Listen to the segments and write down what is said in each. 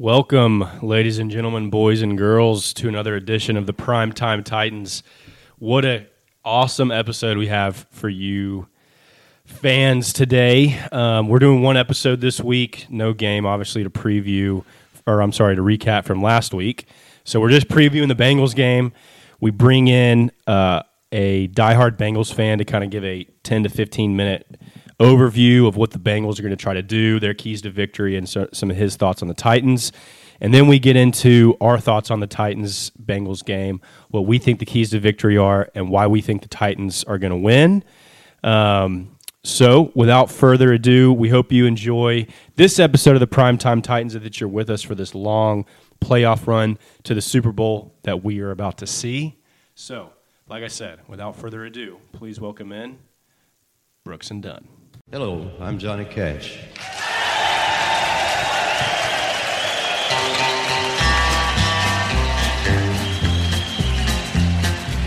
Welcome, ladies and gentlemen, boys and girls, to another edition of the Primetime Titans. What a awesome episode we have for you fans today. Um, we're doing one episode this week, no game, obviously, to preview, or I'm sorry, to recap from last week. So we're just previewing the Bengals game. We bring in uh, a diehard Bengals fan to kind of give a 10 to 15 minute overview of what the Bengals are going to try to do, their keys to victory, and so, some of his thoughts on the Titans. And then we get into our thoughts on the Titans Bengals game, what we think the keys to victory are, and why we think the Titans are going to win. Um, so, without further ado, we hope you enjoy this episode of the Primetime Titans and that you're with us for this long playoff run to the Super Bowl that we are about to see. So, like I said, without further ado, please welcome in Brooks and Dunn. Hello, I'm Johnny Cash.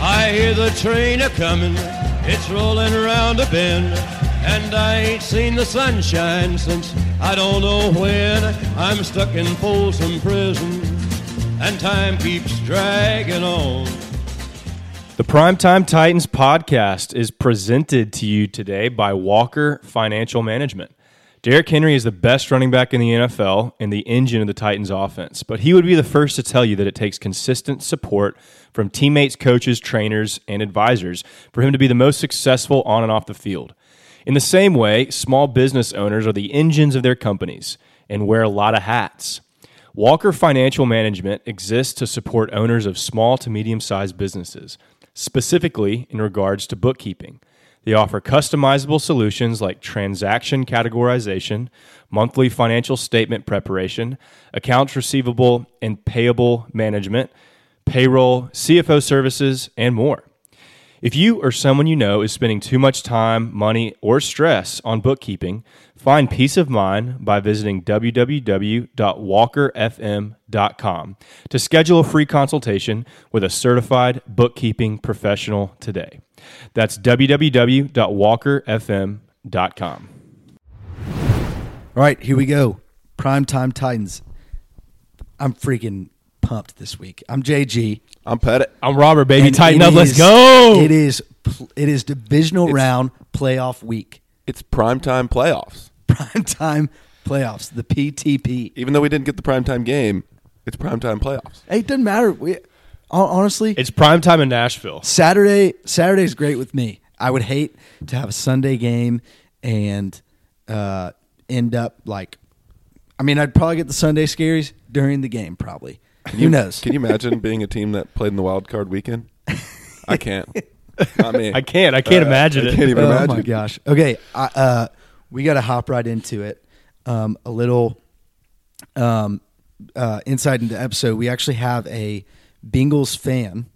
I hear the train a comin', it's rollin' around a bend, and I ain't seen the sunshine since I don't know when. I'm stuck in Folsom Prison, and time keeps dragging on. The Primetime Titans podcast is presented to you today by Walker Financial Management. Derrick Henry is the best running back in the NFL and the engine of the Titans offense, but he would be the first to tell you that it takes consistent support from teammates, coaches, trainers, and advisors for him to be the most successful on and off the field. In the same way, small business owners are the engines of their companies and wear a lot of hats. Walker Financial Management exists to support owners of small to medium sized businesses, specifically in regards to bookkeeping. They offer customizable solutions like transaction categorization, monthly financial statement preparation, accounts receivable and payable management, payroll, CFO services, and more. If you or someone you know is spending too much time, money, or stress on bookkeeping, find peace of mind by visiting www.walkerfm.com to schedule a free consultation with a certified bookkeeping professional today. That's www.walkerfm.com. All right, here we go. Primetime Titans. I'm freaking pumped this week. I'm JG. I'm Pettit. I'm Robert, baby. and Tighten it up. Let's go. It is it is divisional It's- round playoff week. It's primetime playoffs. Primetime playoffs. The PTP. Even though we didn't get the primetime game, it's primetime playoffs. Hey, it doesn't matter. We, honestly, It's prime time in Nashville. Saturday Saturday's great with me. I would hate to have a Sunday game and uh, end up like. I mean, I'd probably get the Sunday scaries during the game. Probably. Who knows? Can you imagine being a team that played in the wild card weekend? I can't. Not me. I can't. I can't Uh, imagine I it. can't even oh imagine. my gosh. Okay, I, uh, we got to hop right into it. Um, a little um, uh, inside into the episode. We actually have a Bengals fan.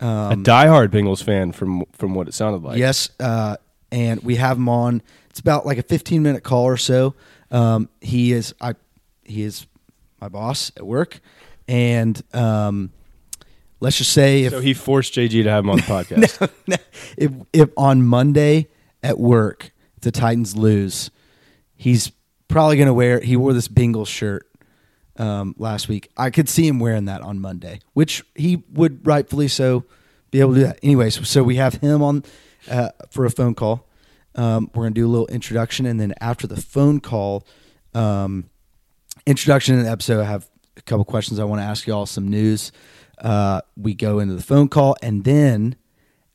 a Um, diehard Bengals fan from from what it sounded like. yes, uh, and we have him on. It's about like a 15 minute call or so. Um, he is I he is my boss at work, and um, let's just say if So he forced JG to have him on the podcast. if if on Monday at work the Titans lose, he's probably going to wear. He wore this Bengals shirt um, last week. I could see him wearing that on Monday, which he would rightfully so be able to do that. Anyways, so we have him on uh, for a phone call. Um, we're going to do a little introduction, and then after the phone call, um, introduction in the episode, I have a couple questions I want to ask y'all, some news. Uh, we go into the phone call, and then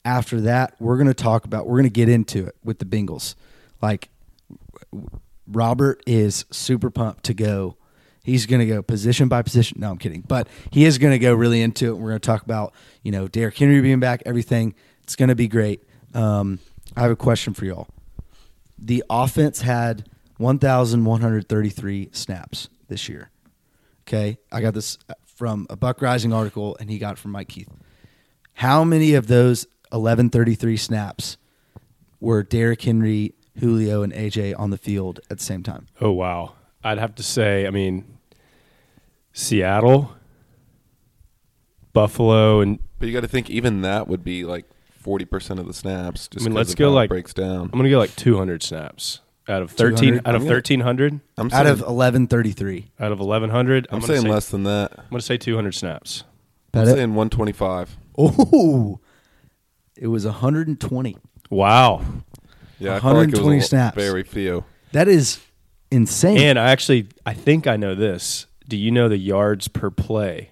after that, we're going to talk about, we're going to get into it with the Bengals. Like, Robert is super pumped to go. He's going to go position by position. No, I'm kidding. But he is going to go really into it. We're going to talk about, you know, Derrick Henry being back, everything. It's going to be great. Um, I have a question for y'all. The offense had 1,133 snaps this year. Okay. I got this uh, from a Buck Reising article, and he got it from Mike Keith. How many of those 1133 snaps were Derrick Henry, Julio, and AJ on the field at the same time? oh wow. I'd have to say, I mean, Seattle, Buffalo, and But you got to think even that would be like forty percent of the snaps. Just I mean, 'cause let's of go like breaks down. I'm gonna go like 200 snaps. Out of thirteen, 200? out of I'm gonna- thirteen hundred, I'm Out saying, of eleven thirty three. out of eleven hundred, I'm, gonna saying say, less than that. I'm gonna say two hundred snaps. I'm it. saying 125. Oh, it was 120. Wow. Yeah, I felt like it was a 120 lo- snaps. Very few. That is insane. And I actually, I think I know this. Do you know the yards per play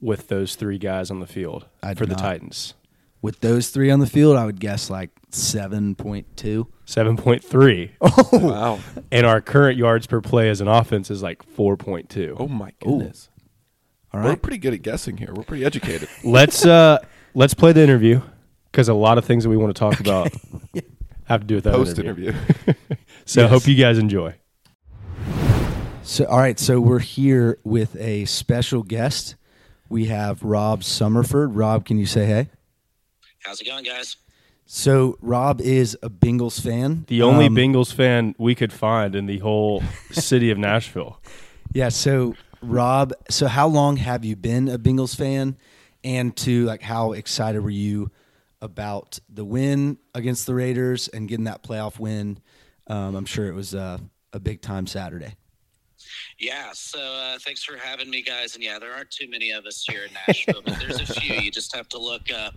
with those three guys on the field I for do the not. Titans? With those three on the field, I would guess like 7.2. 7.3. Oh, Wow. and our current yards per play as an offense is like four point two. Oh my goodness. all We're pretty good at guessing here. We're pretty educated. Let's uh let's play the interview because a lot of things that we want to talk about have to do with that Post interview. interview. So Yes. hope you guys enjoy. So, all right. So we're here with a special guest. We have Rob Summerford. Rob, can you say hey? How's it going, guys? So Rob is a Bengals fan. The only Um, Bengals fan we could find in the whole city of Nashville. Yeah. So Rob, so how long have you been a Bengals fan? And to like, how excited were you about the win against the Raiders and getting that playoff win? Um, I'm sure it was uh, a big time Saturday. Yeah, so uh, thanks for having me, guys. And yeah, there aren't too many of us here in Nashville, but there's a few. You just have to look. Uh,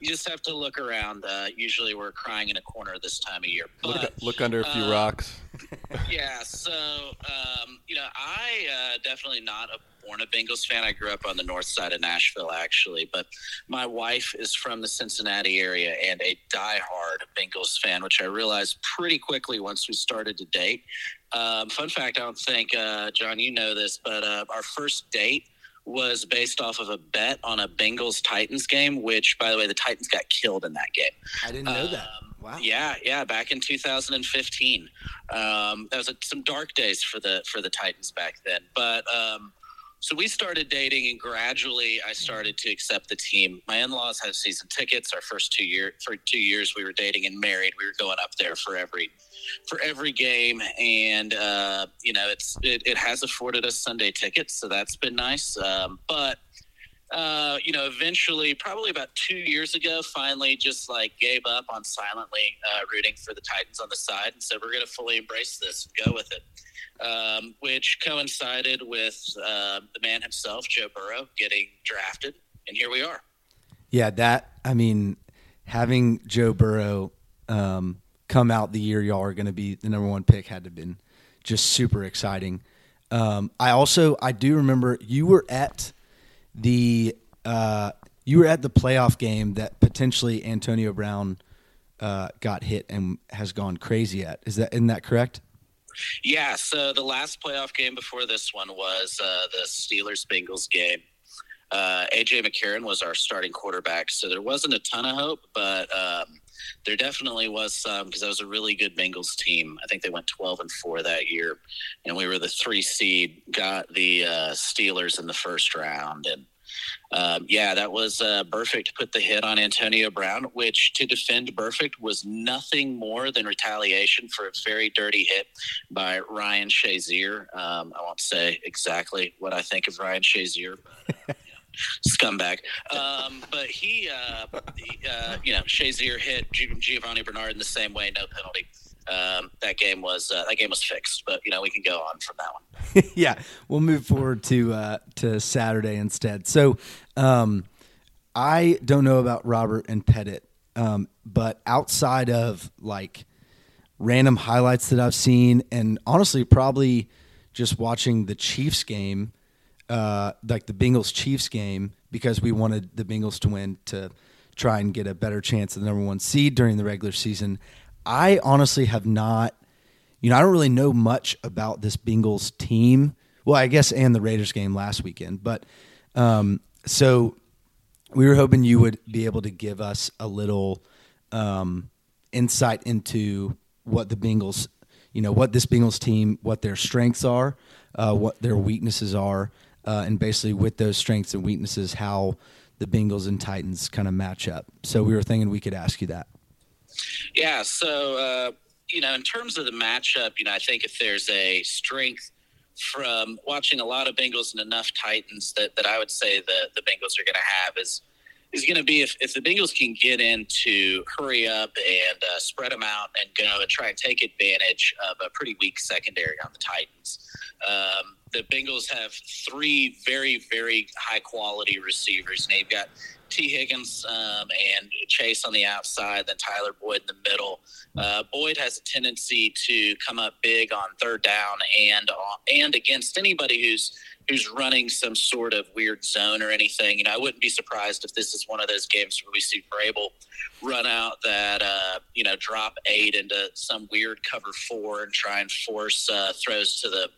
you just have to look around. Uh, usually, we're crying in a corner this time of year. But look, look under a few uh, rocks. yeah, so um, you know, I uh, definitely not a born a Bengals fan. I grew up on the north side of Nashville, actually, but my wife is from the Cincinnati area and a diehard Bengals fan, which I realized pretty quickly once we started to date. Um, fun fact: I don't think uh, John, you know this, but uh, our first date was based off of a bet on a Bengals Titans game, which, by the way, the Titans got killed in that game. I didn't know that. Wow. Yeah, yeah, back in 2015. Um, that was a, some dark days for the for the Titans back then. But um, so we started dating, and gradually I started to accept the team. My in-laws had season tickets. Our first two year for two years we were dating and married. We were going up there for every for every game, and uh, you know it's it, it has afforded us Sunday tickets, so that's been nice. Um, but uh, you know, eventually, probably about two years ago, finally just like gave up on silently uh, rooting for the Titans on the side and said, we're going to fully embrace this go with it. Um, which coincided with uh, the man himself, Joe Burrow, getting drafted. And here we are. Yeah, that I mean, having Joe Burrow um, come out the year y'all are going to be the number one pick had to have been just super exciting. Um, I also I do remember you were at the uh, you were at the playoff game that potentially Antonio Brown uh, got hit and has gone crazy at. Is that isn't that correct? Yeah, so the last playoff game before this one was uh, the Steelers Bengals game. Uh, AJ McCarron was our starting quarterback, so there wasn't a ton of hope, but um, there definitely was some because that was a really good Bengals team. I think they went 12 and 4 that year, and we were the three seed, got the uh, Steelers in the first round. And um, yeah, that was uh, put the hit on Antonio Brown, which to defend Perfect was nothing more than retaliation for a very dirty hit by Ryan Shazier. Um, I won't say exactly what I think of Ryan Shazier, scumbag. Um, but he, uh, he uh, you know, Shazier hit Giovani Bernard in the same way, no penalty. Um, that game was uh, that game was fixed, but you know we can go on from that one. yeah, we'll move forward to uh, to Saturday instead. So, um, I don't know about Robert and Pettit, um, but outside of like random highlights that I've seen, and honestly, probably just watching the Chiefs game, uh, like the Bengals Chiefs game, because we wanted the Bengals to win to try and get a better chance of the number one seed during the regular season. I honestly have not you know, I don't really know much about this Bengals team. Well, I guess and the Raiders game last weekend, but um, so we were hoping you would be able to give us a little um, insight into what the Bengals, you know, what this Bengals team, what their strengths are, uh, what their weaknesses are, uh, and basically with those strengths and weaknesses, how the Bengals and Titans kind of match up. So we were thinking we could ask you that. Yeah, so uh, you know, in terms of the matchup, you know, I think if there's a strength from watching a lot of Bengals and enough Titans that, that I would say the the Bengals are going to have is is going to be if, if the Bengals can get in to hurry up and uh, spread them out and go and try and take advantage of a pretty weak secondary on the Titans. Um, the Bengals have three very, very high quality receivers. And they've got Tee Higgins um, and Chase on the outside, then Tyler Boyd in the middle. Uh, Boyd has a tendency to come up big on third down and and against anybody who's who's running some sort of weird zone or anything. Know, I wouldn't be surprised if this is one of those games where we see Vrabel run out that uh, you know drop eight into some weird cover four and try and force uh, throws to the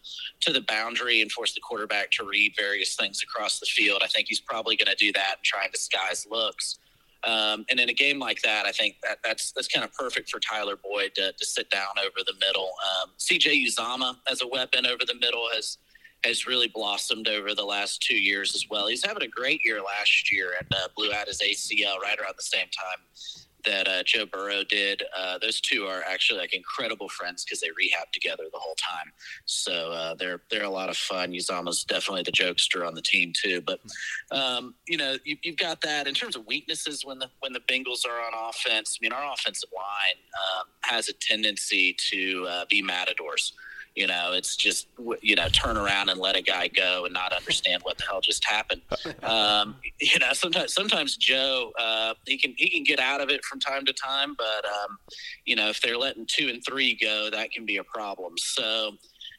to the boundary and force the quarterback to read various things across the field. I think he's probably going to do that and try and disguise looks. Um, and in a game like that, I think that that's that's kind of perfect for Tyler Boyd to, to sit down over the middle. Um, CJ Uzomah as a weapon over the middle has has really blossomed over the last two years as well. He's having a great year last year and uh, blew out his ACL right around the same time that uh, Joe Burrow did. Uh, those two are actually like incredible friends because they rehab together the whole time. So uh, they're they're a lot of fun. Uzomah's definitely the jokester on the team too. But um, you know you, have got that in terms of weaknesses when the when the Bengals are on offense. I mean our offensive line um, has a tendency to uh, be matadors. You know, it's just you know turn around and let a guy go and not understand what the hell just happened. Um, you know, sometimes sometimes Joe uh, he can he can get out of it from time to time, but um, you know if they're letting two and three go, that can be a problem. So.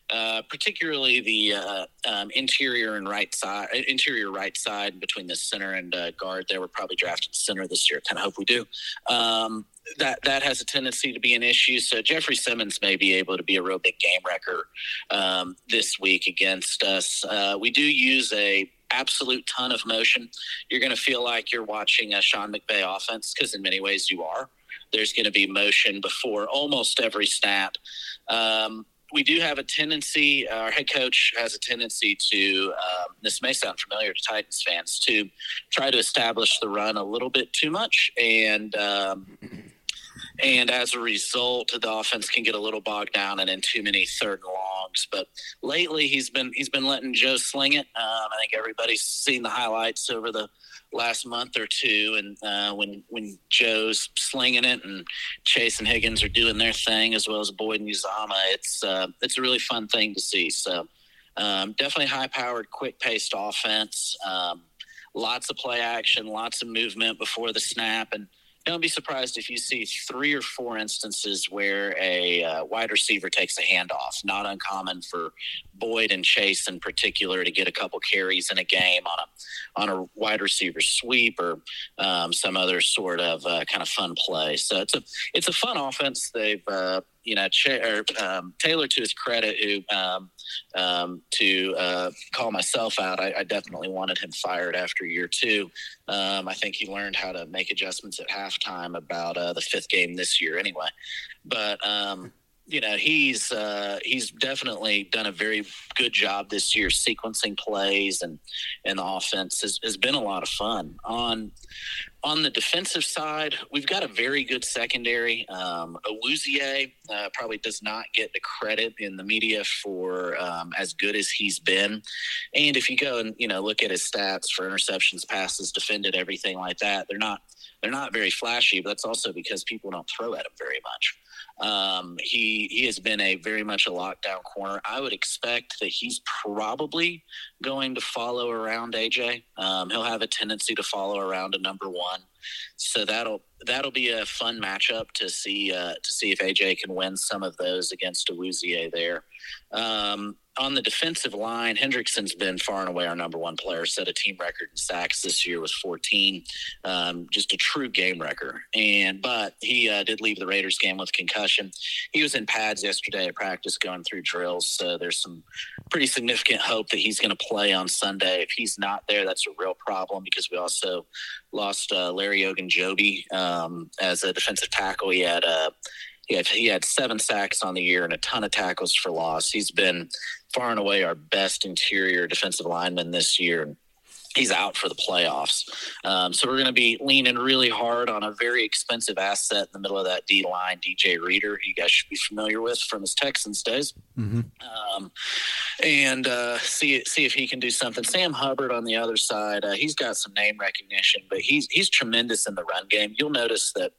Uh, particularly the uh, um, interior and right side, interior right side between the center and uh, guard. There, we're probably drafted center this year. Kind of hope we do. Um, that that has a tendency to be an issue. So Jeffrey Simmons may be able to be a real big game wrecker um, this week against us. Uh, we do use a absolute ton of motion. You're going to feel like you're watching a Sean McVay offense because in many ways you are. There's going to be motion before almost every snap. Um, we do have a tendency, our head coach has a tendency to, um, this may sound familiar to Titans fans, to try to establish the run a little bit too much. And, um, and as a result, the offense can get a little bogged down and in too many third and longs. But lately, he's been he's been letting Joe sling it. Um, I think everybody's seen the highlights over the last month or two, and uh, when when Joe's slinging it and Chase and Higgins are doing their thing, as well as Boyd and Uzomah, it's uh, it's a really fun thing to see. So um, definitely high powered, quick paced offense. Um, lots of play action, lots of movement before the snap, and don't be surprised if you see three or four instances where a uh, wide receiver takes a handoff. Not uncommon for Boyd and Chase in particular to get a couple carries in a game on a on a wide receiver sweep or um, some other sort of uh, kind of fun play. So it's a it's a fun offense. They've uh, you know, Ch- or, um, Taylor, to his credit, who um, um, to uh, call myself out, I, I, definitely wanted him fired after year two. Um, I think he learned how to make adjustments at halftime about uh, the fifth game this year, anyway. But um, you know he's uh, he's definitely done a very good job this year sequencing plays and and the offense has, has been a lot of fun. On on the defensive side we've got a very good secondary. Um, Awuzie, uh, probably does not get the credit in the media for um, as good as he's been. And if you go and you know look at his stats for interceptions passes defended everything like that they're not they're not very flashy but that's also because people don't throw at him very much um, he he has been a very much a lockdown corner. I would expect that he's probably going to follow around AJ. Um, he'll have a tendency to follow around a number one, so that'll that'll be a fun matchup to see uh, to see if AJ can win some of those against Awuzie there. Um, on the defensive line, Hendrickson's been far and away our number one player. Set a team record in sacks this year was 14, um, just a true game wrecker. And but he uh, did leave the Raiders game with concussion. He was in pads yesterday at practice, going through drills. So there's some pretty significant hope that he's going to play on Sunday. If he's not there, that's a real problem because we also lost uh, Larry Ogunjobi um, as a defensive tackle. He had a uh, he had, he had seven sacks on the year and a ton of tackles for loss. He's been far and away our best interior defensive lineman this year. he's out for the playoffs. Um, so we're going to be leaning really hard on a very expensive asset in the middle of that D line, DJ Reader, you guys should be familiar with from his Texans days. Um, and uh, see see if he can do something. Sam Hubbard on the other side, uh, he's got some name recognition, but he's he's tremendous in the run game. You'll notice that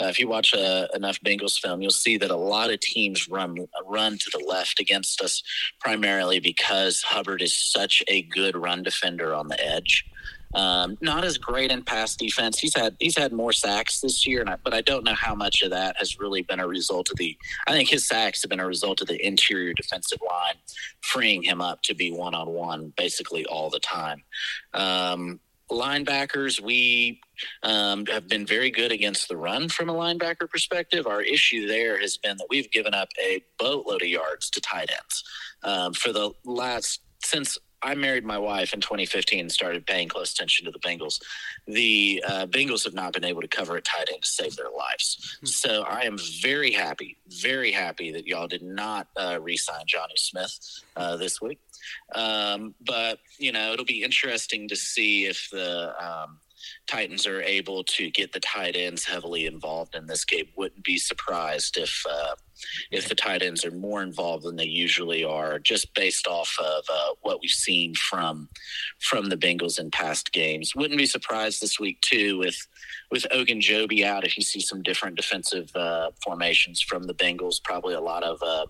uh, if you watch uh, enough Bengals film, you'll see that a lot of teams run run to the left against us, primarily because Hubbard is such a good run defender on the edge. Um, not as great in pass defense. He's had he's had more sacks this year, I, but I don't know how much of that has really been a result of the. I think his sacks have been a result of the interior defensive line freeing him up to be one on one basically all the time. Um, linebackers, we um, have been very good against the run from a linebacker perspective. Our issue there has been that we've given up a boatload of yards to tight ends um, for the last since I married my wife in 2015 and started paying close attention to the Bengals. The uh, Bengals have not been able to cover a tight end to save their lives. So I am very happy, very happy that y'all did not uh, re-sign Jonnu Smith uh, this week. Um, but you know, it'll be interesting to see if the um, Titans are able to get the tight ends heavily involved in this game. Wouldn't be surprised if uh, if the tight ends are more involved than they usually are, just based off of uh, what we've seen from from the Bengals in past games. Wouldn't be surprised this week too with with Ogunjobi out if you see some different defensive uh, formations from the Bengals. Probably a lot of uh,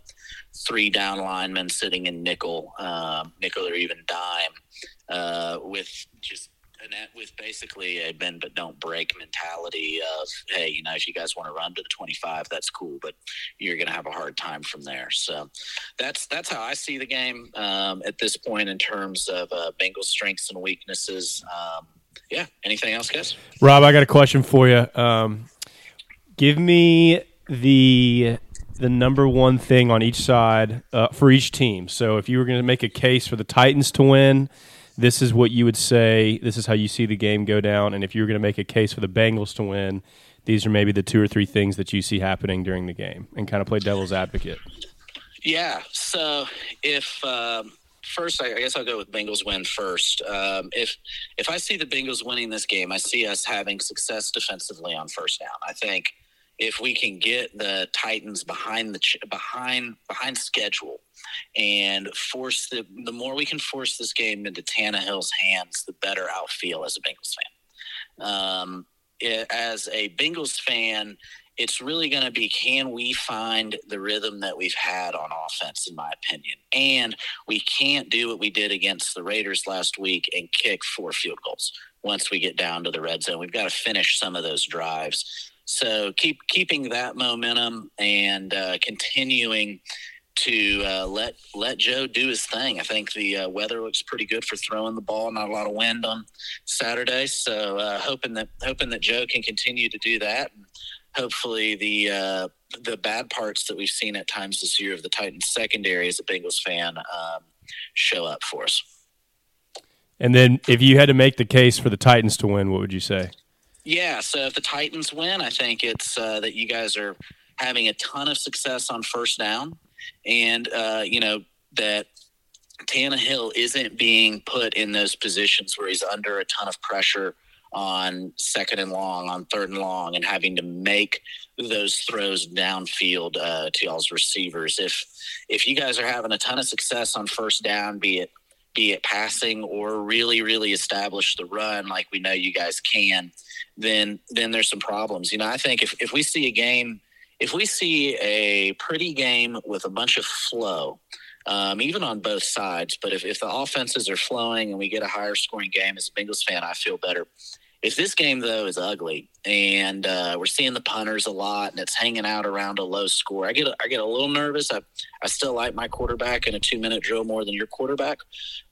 three down linemen sitting in nickel, uh, nickel or even dime, uh, with just and that with basically a bend but don't break mentality of hey you know if you guys want to run to the 25 that's cool but you're going to have a hard time from there so that's that's how i see the game um, at this point in terms of uh, bengals strengths and weaknesses um, yeah anything else guys Rob, I got a question for you. Um, give me the the number one thing on each side uh, for each team. So if you were going to make a case for the Titans to win, this is what you would say. This is how you see the game go down. And if you were going to make a case for the Bengals to win, these are maybe the two or three things that you see happening during the game, and kind of play devil's advocate. Yeah. So if um, first, I, I guess I'll go with Bengals win first. Um, if if I see the Bengals winning this game, I see us having success defensively on first down. I think if we can get the Titans behind the behind behind schedule and force the the more we can force this game into Tannehill's hands, the better I'll feel as a Bengals fan. Um, it, as a Bengals fan, it's really going to be can we find the rhythm that we've had on offense, in my opinion. And we can't do what we did against the Raiders last week and kick four field goals once we get down to the red zone. We've got to finish some of those drives. So keep keeping that momentum and uh, continuing to uh, let let Joe do his thing. I think the uh, weather looks pretty good for throwing the ball. Not a lot of wind on Saturday, so uh, hoping that hoping that Joe can continue to do that. And hopefully, the uh, the bad parts that we've seen at times this year of the Titans secondary as a Bengals fan um, show up for us. And then, if you had to make the case for the Titans to win, what would you say? Yeah, so if the Titans win, I think it's uh, that you guys are having a ton of success on first down, and uh, you know that Tannehill isn't being put in those positions where he's under a ton of pressure on second and long, on third and long, and having to make those throws downfield uh, to y'all's receivers. If if you guys are having a ton of success on first down, be it be it passing or really really establish the run like we know you guys can, then then there's some problems. You know, I think if if we see a game, if we see a pretty game with a bunch of flow. Um, even on both sides, but if, if the offenses are flowing and we get a higher scoring game as a Bengals fan, I feel better. If this game though is ugly and uh, we're seeing the punters a lot and it's hanging out around a low score, I get I get a little nervous. I I still like my quarterback in a two minute drill more than your quarterback,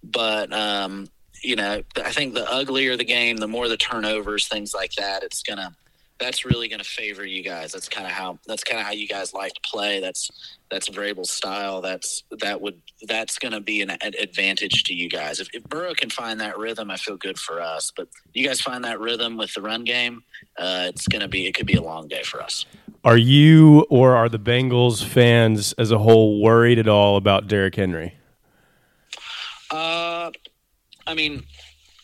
but um, you know I think the uglier the game, the more the turnovers, things like that, it's gonna that's really going to favor you guys. That's kind of how that's kind of how you guys like to play. That's that's Vrabel's style. That's that would that's going to be an, an advantage to you guys. If, if Burrow can find that rhythm, I feel good for us. But you guys find that rhythm with the run game, uh, it's going to be it could be a long day for us. Are you or are the Bengals fans as a whole worried at all about Derrick Henry? Uh, I mean,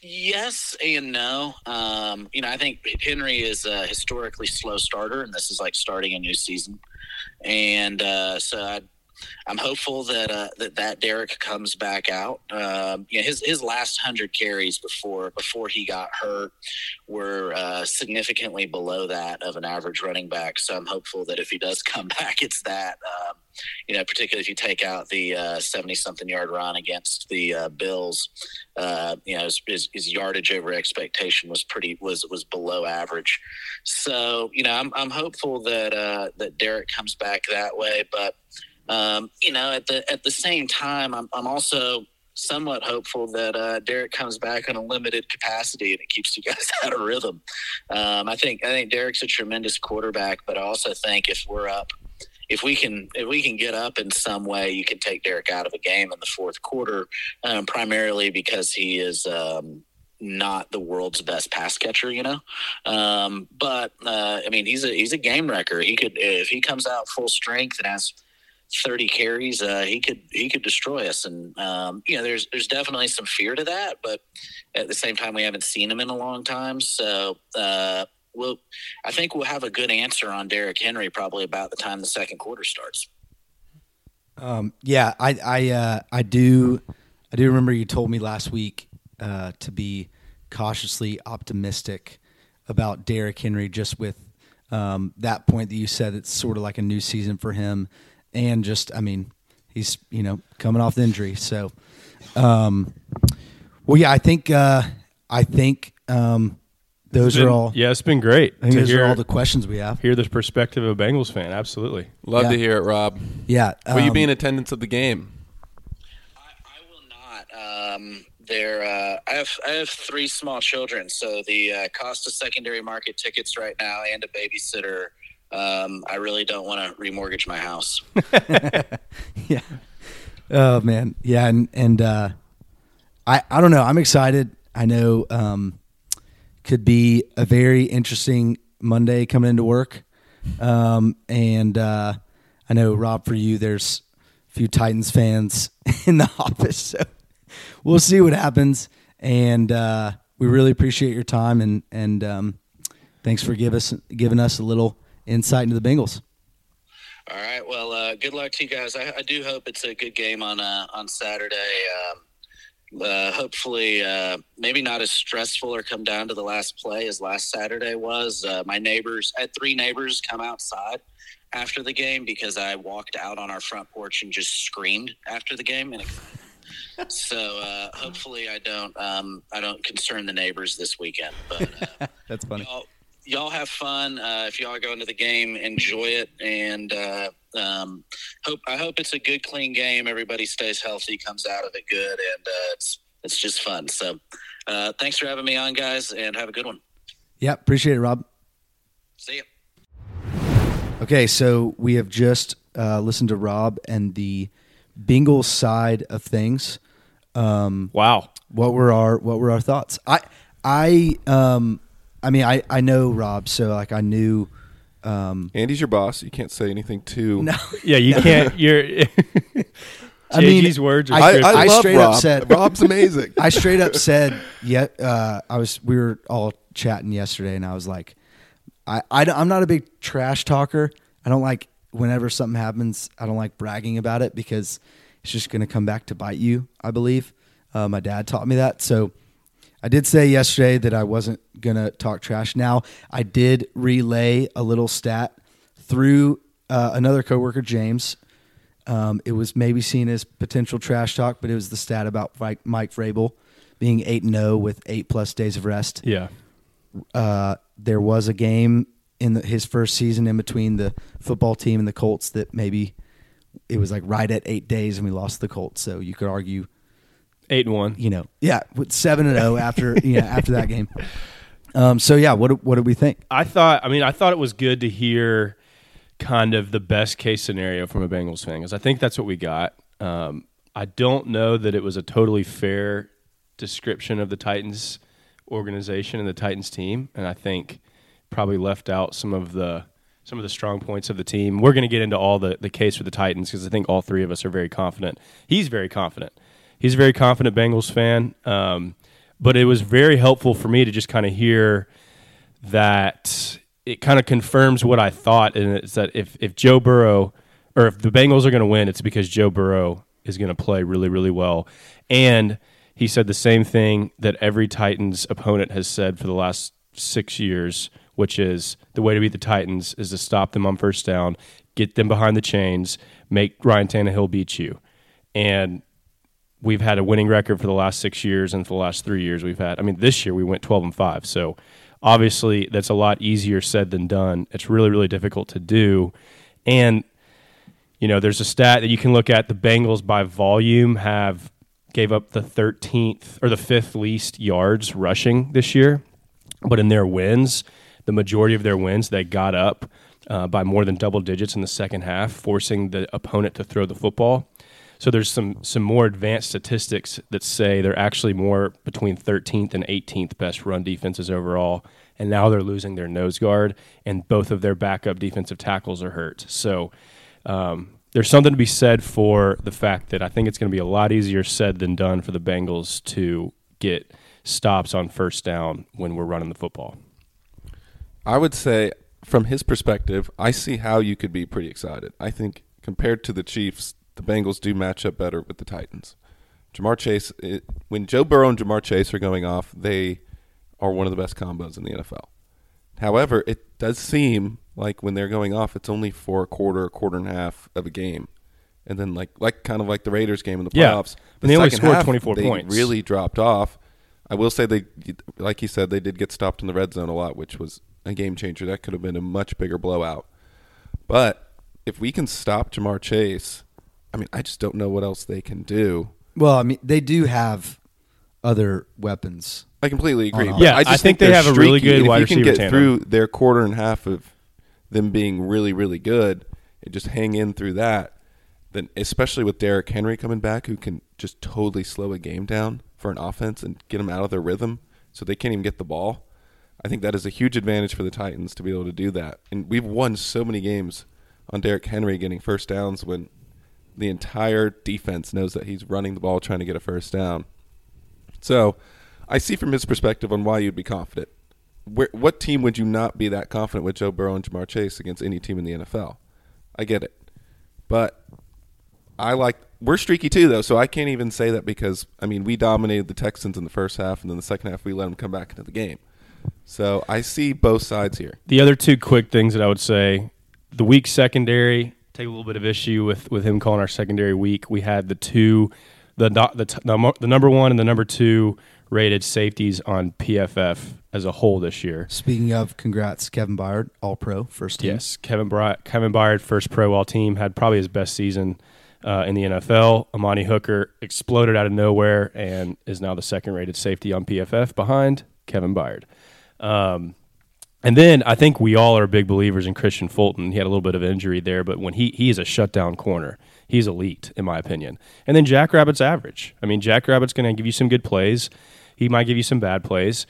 Yes and no. Um, you know, I think Henry is a historically slow starter, and this is like starting a new season. And uh, so I, I'm hopeful that uh, that that Derrick comes back out. Um, you know, his his last hundred carries before before he got hurt were uh, significantly below that of an average running back. So I'm hopeful that if he does come back, it's that. Um, you know, particularly if you take out the uh, something yard run against the uh, Bills, uh, you know, his, his, his, yardage over expectation was pretty was was below average. So you know, I'm I'm hopeful that that Derrick comes back that way, but um, you know, at the at the same time, I'm I'm also somewhat hopeful that uh, Derrick comes back in a limited capacity and it keeps you guys out of rhythm. Um, I think I think Derrick's a tremendous quarterback, but I also think if we're up, if we can if we can get up in some way, you can take Derrick out of a game in the fourth quarter, um, primarily because he is. Um, not the world's best pass catcher, you know. Um, but uh, I mean, he's a he's a game wrecker. He could if he comes out full strength and has 30 carries, uh, he could he could destroy us. And um, you know, there's there's definitely some fear to that, but at the same time, we haven't seen him in a long time. So uh, we'll I think we'll have a good answer on Derrick Henry probably about the time the second quarter starts. Um, yeah, I I uh, I do I do remember you told me last week uh, to be cautiously optimistic about Derrick Henry, just with um, that point that you said it's sort of like a new season for him and just I mean he's you know coming off the injury. So, um, well, yeah, I think uh, I think um, those been, are all. Yeah, it's been great. I think those hear, are all the questions we have. Hear the perspective of a Bengals fan. Absolutely, love yeah. to hear it, Rob. Yeah, will you be in um, attendance of the game? I, I will not. Um, there, uh, I have I have three small children, so the uh, cost of secondary market tickets right now and a babysitter um, I really don't want to remortgage my house. yeah. Oh man, yeah, and and uh, I I don't know. I'm excited. I know um, could be a very interesting Monday coming into work, um, and uh, I know Rob for you. There's a few Titans fans in the office, so we'll see what happens. And uh, we really appreciate your time and and um, thanks for give us giving us a little insight into the Bengals. All right. Well, uh, good luck to you guys. I, I, do hope it's a good game on uh, on Saturday. Um, uh, hopefully, uh, maybe not as stressful or come down to the last play as last Saturday was. Uh, my neighbors, I had three neighbors come outside after the game because I walked out on our front porch and just screamed after the game. And so uh, hopefully, I don't um, I don't concern the neighbors this weekend. But that's funny. You know, y'all have fun. Uh, if y'all go into the game, enjoy it, and uh, um, hope I hope it's a good, clean game. Everybody stays healthy, comes out of it good, and uh, it's it's just fun. So, uh, thanks for having me on, guys, and have a good one. Yeah, appreciate it, Rob. See you. Okay, so we have just uh, listened to Rob and the Bengals side of things. Um, wow, what were our what were our thoughts? I I um, I mean, I, I know Rob, so like I knew. Um, Andy's your boss. You can't say anything too. No, yeah, you can't. You're. I mean, JG's words. I, I, I, love straight Rob. up said Rob's amazing. I straight up said, yeah. Uh, I was. We were all chatting yesterday, and I was like, I, I I'm not a big trash talker. I don't like whenever something happens. I don't like bragging about it because it's just going to come back to bite you. I believe. Uh, my dad taught me that. So I did say yesterday that I wasn't going to talk trash. Now, I did relay a little stat through uh, another coworker, James. Um, it was maybe seen as potential trash talk, but it was the stat about Mike Vrabel being 8 0 with eight plus days of rest. Yeah. Uh, there was a game in the, his first season in between the football team and the Colts that maybe it was like right at eight days and we lost the Colts. So you could argue Eight and one. You know, yeah, with seven and zero oh after yeah after that game. Um, so yeah, what what did we think? I thought. I mean, I thought it was good to hear kind of the best case scenario from a Bengals fan because I think that's what we got. Um, I don't know that it was a totally fair description of the Titans organization and the Titans team, and I think probably left out some of the some of the strong points of the team. We're going to get into all the the case for the Titans because I think all three of us are very confident. He's very confident he's a very confident Bengals fan. Um, but it was very helpful for me to just kind of hear that it kind of confirms what I thought, and it's that if if Joe Burrow or if the Bengals are going to win, it's because Joe Burrow is going to play really really well, and he said the same thing that every Titans opponent has said for the last six years, which is the way to beat the Titans is to stop them on first down, get them behind the chains, make Ryan Tannehill beat you, and we've had a winning record for the last six years, and for the last three years we've had. I mean, this year we went twelve and five, so obviously that's a lot easier said than done. It's really really difficult to do, and you know there's a stat that you can look at. The Bengals by volume have gave up the 13th or the fifth least yards rushing this year, but in their wins, the majority of their wins they got up. Uh, by more than double digits in the second half, forcing the opponent to throw the football. So there's some some more advanced statistics that say they're actually more between 13th and 18th best run defenses overall, and now they're losing their nose guard, and both of their backup defensive tackles are hurt. So um, there's something to be said for the fact that I think it's going to be a lot easier said than done for the Bengals to get stops on first down when we're running the football. I would say, from his perspective, I see how you could be pretty excited. I think compared to the Chiefs, the Bengals do match up better with the Titans. Ja'Marr Chase, it, when Joe Burrow and Ja'Marr Chase are going off, they are one of the best combos in the NFL. However, it does seem like when they're going off, it's only for a quarter, a quarter and a half of a game, and then like like kind of like the Raiders game in the Yeah. playoffs. And they only scored 24 they points. Really dropped off. I will say they, like you said, they did get stopped in the red zone a lot, which was a game changer. That could have been a much bigger blowout. But if we can stop Ja'Marr Chase, I mean, I just don't know what else they can do. Well, I mean, they do have other weapons. I completely agree. But Yeah, I, just I think they they're have a really streaky, good and wide if you can receiver get tandem. through their quarter and a half of them being really, really good, and just hang in through that, then especially with Derrick Henry coming back, who can just totally slow a game down for an offense and get them out of their rhythm, so they can't even get the ball. I think that is a huge advantage for the Titans to be able to do that. And we've won so many games on Derrick Henry getting first downs when the entire defense knows that he's running the ball trying to get a first down. So I see from his perspective on why you'd be confident. Where, what team would you not be that confident with Joe Burrow and Ja'Marr Chase against any team in the NFL? I get it. But I like we're streaky too though, so I can't even say that because I mean we dominated the Texans in the first half and then the second half we let them come back into the game. So I see both sides here. The other two quick things that I would say: the weak secondary. Take a little bit of issue with with him calling our secondary weak. We had the two, the the the, the number one and the number two rated safeties on PFF as a whole this year. Speaking of, congrats, Kevin Byard, All Pro, first team. Yes, Kevin Bry- Kevin Byard, first pro all team, had probably his best season uh, in the NFL. Amani Hooker exploded out of nowhere and is now the second rated safety on PFF behind Kevin Byard. Um, and then I think we all are big believers in Kristian Fulton. He had a little bit of injury there, but when he he is a shutdown corner, he's elite in my opinion. And then Jackrabbit's average. I mean, Jackrabbit's going to give you some good plays. He might give you some bad plays,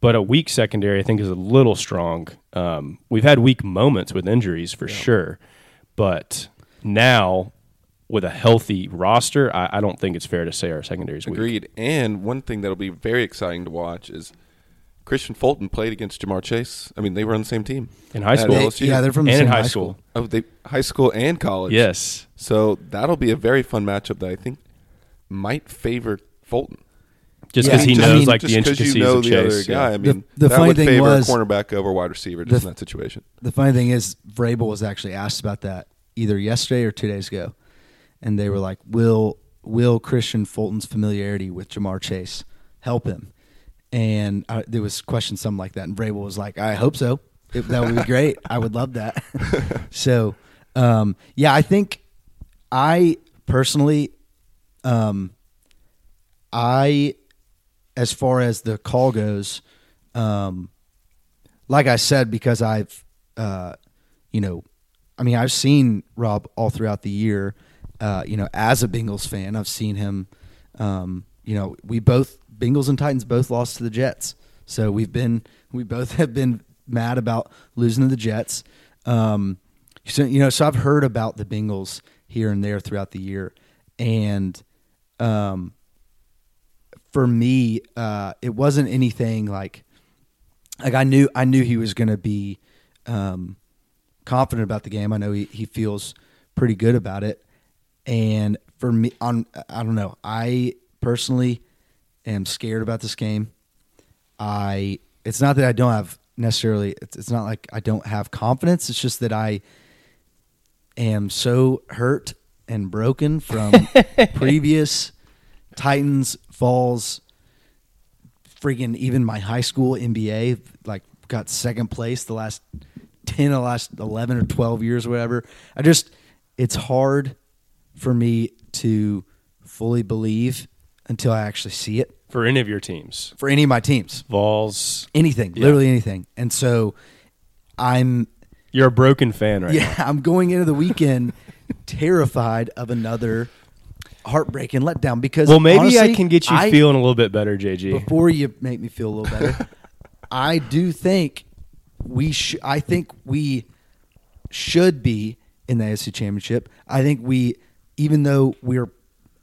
but a weak secondary I think is a little strong. Um, we've had weak moments with injuries for sure, but now with a healthy roster, I, I don't think it's fair to say our secondary is weak. Agreed. And one thing that'll be very exciting to watch is Kristian Fulton played against Ja'Marr Chase. I mean, they were on the same team In high school. They- yeah, they're from the and same in high high school. school. Oh, they high school and college. Yes. So that'll be a very fun matchup that I think might favor Fulton. Just Yeah, because he just- I knows mean- like the intricacies you know of the Chase. other guy. yeah. I mean, the that funny would thing favor was- a cornerback over wide receiver just in that situation. The funny thing is, Vrabel was actually asked about that either yesterday or two days ago, and they were like, "Will will Kristian Fulton's familiarity with Ja'Marr Chase help him?" And there was question something like that, and Vrabel was like, "I hope so. If that would be great. I would love that." so, um, yeah, I think I personally, um, I, as far as the call goes, um, like I said, because I've, uh, you know, I mean, I've seen Rob all throughout the year. Uh, you know, as a Bengals fan, I've seen him. Um, you know, we both Bengals and Titans both lost to the Jets, so we've been we both have been mad about losing to the Jets. Um, so you know, so I've heard about the Bengals here and there throughout the year, and um, for me, uh, it wasn't anything like like I knew I knew he was going to be um, confident about the game. I know he, he feels pretty good about it. And for me, on I don't know. I personally am scared about this game. I it's not that I don't have necessarily. It's, it's not like I don't have confidence. It's just that I am so hurt and broken from previous Titans falls. Freaking even my high school NBA like got second place the last ten, the last eleven or twelve years, or whatever. I just it's hard for me to fully believe until I actually see it for any of your teams. for any of my teams. Vols, Anything, Yeah. literally anything. And so I'm you're a broken fan right yeah, I'm going into the weekend terrified of another heartbreaking letdown because Well, maybe I can get you I- feeling a little bit better, JG. before you make me feel a little better. I do think we sh- I think we should be in the AFC Championship. I think we, even though we're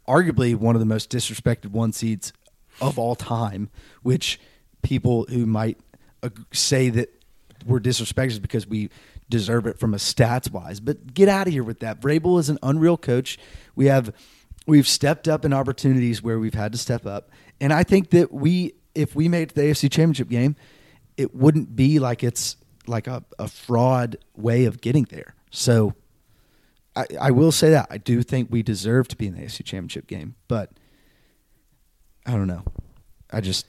arguably one of the most disrespected one seeds of all time, which people who might say that we're disrespected because we deserve it from a stats wise. But get out of here with that. Vrabel is an unreal coach. We have we've stepped up in opportunities where we've had to step up, and I think that we if we made the AFC Championship game, it wouldn't be like it's like a, a fraud way of getting there. So I, I will say that I do think we deserve to be in the AFC Championship game, but I don't know. I just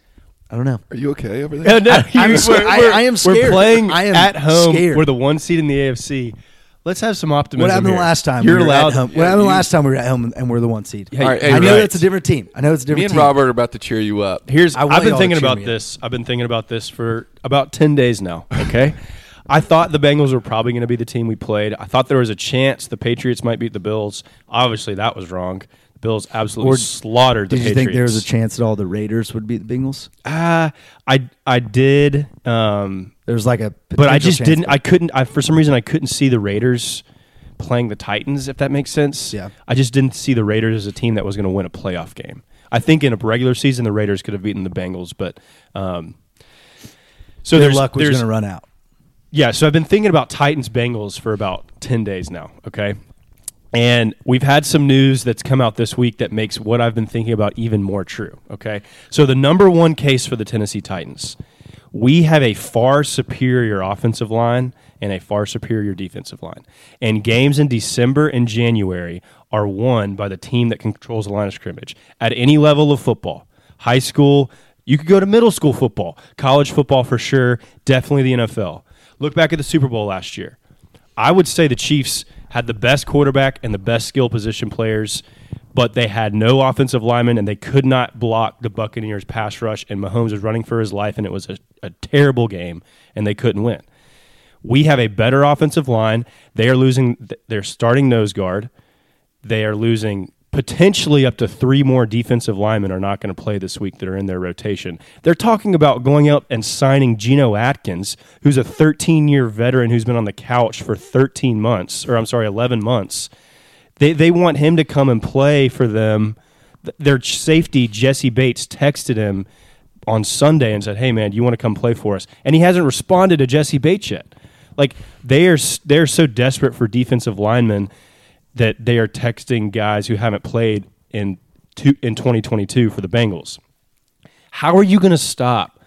I don't know. Are you okay over there? no, no. I'm you- we're- I- we're- I am We're playing I am at home. scared. We're the one seed in the AFC. Let's have some optimism. What happened the here. last time? You're we were allowed. At home? What happened the last time we were at home and we're the one seed? Hey, All right, hey, I know right. it's a different team. I know it's a different Me and team. Robert are about to cheer you up. Here's I want I've been thinking about me up. this. I've been thinking about this for about 10 days now, okay? I thought the Bengals were probably going to be the team we played. I thought there was a chance the Patriots might beat the Bills. Obviously, that was wrong. The Bills absolutely Or slaughtered the Did you think there was a chance that all the Raiders would beat the Bengals? Uh, I I did um, There was like a, but I just didn't I couldn't I for some reason I couldn't see the Raiders playing the Titans if that makes sense. Yeah. I just didn't see the Raiders as a team that was going to win a playoff game. I think in a regular season the Raiders could have beaten the Bengals, but um so their luck was going to run out. Yeah, so I've been thinking about Titans Bengals for about 10 days now, okay? And we've had some news that's come out this week that makes what I've been thinking about even more true, okay? So the number one case for the Tennessee Titans, we have a far superior offensive line and a far superior defensive line. And games in December and January are won by the team that controls the line of scrimmage at any level of football. High school, you could go to middle school football, college football for sure, definitely the NFL. Look back at the Super Bowl last year. I would say the Chiefs had the best quarterback and the best skill position players, but they had no offensive linemen and they could not block the Buccaneers pass rush. And Mahomes was running for his life, and it was a, a terrible game, and they couldn't win. We have a better offensive line. They are losing th- their starting nose guard. They are losing potentially up to three more defensive linemen are not going to play this week that are in their rotation. They're talking about going out and signing Geno Atkins, who's a 13 year veteran who's been on the couch for 13 months, or I'm sorry, 11 months. They, they want him to come and play for them. Their safety, Jessie Bates, texted him on Sunday and said, "Hey man, do you want to come play for us?" And he hasn't responded to Jessie Bates yet. Like they are, they're so desperate for defensive linemen that they are texting guys who haven't played in two, in 2022 for the Bengals. How are you going to stop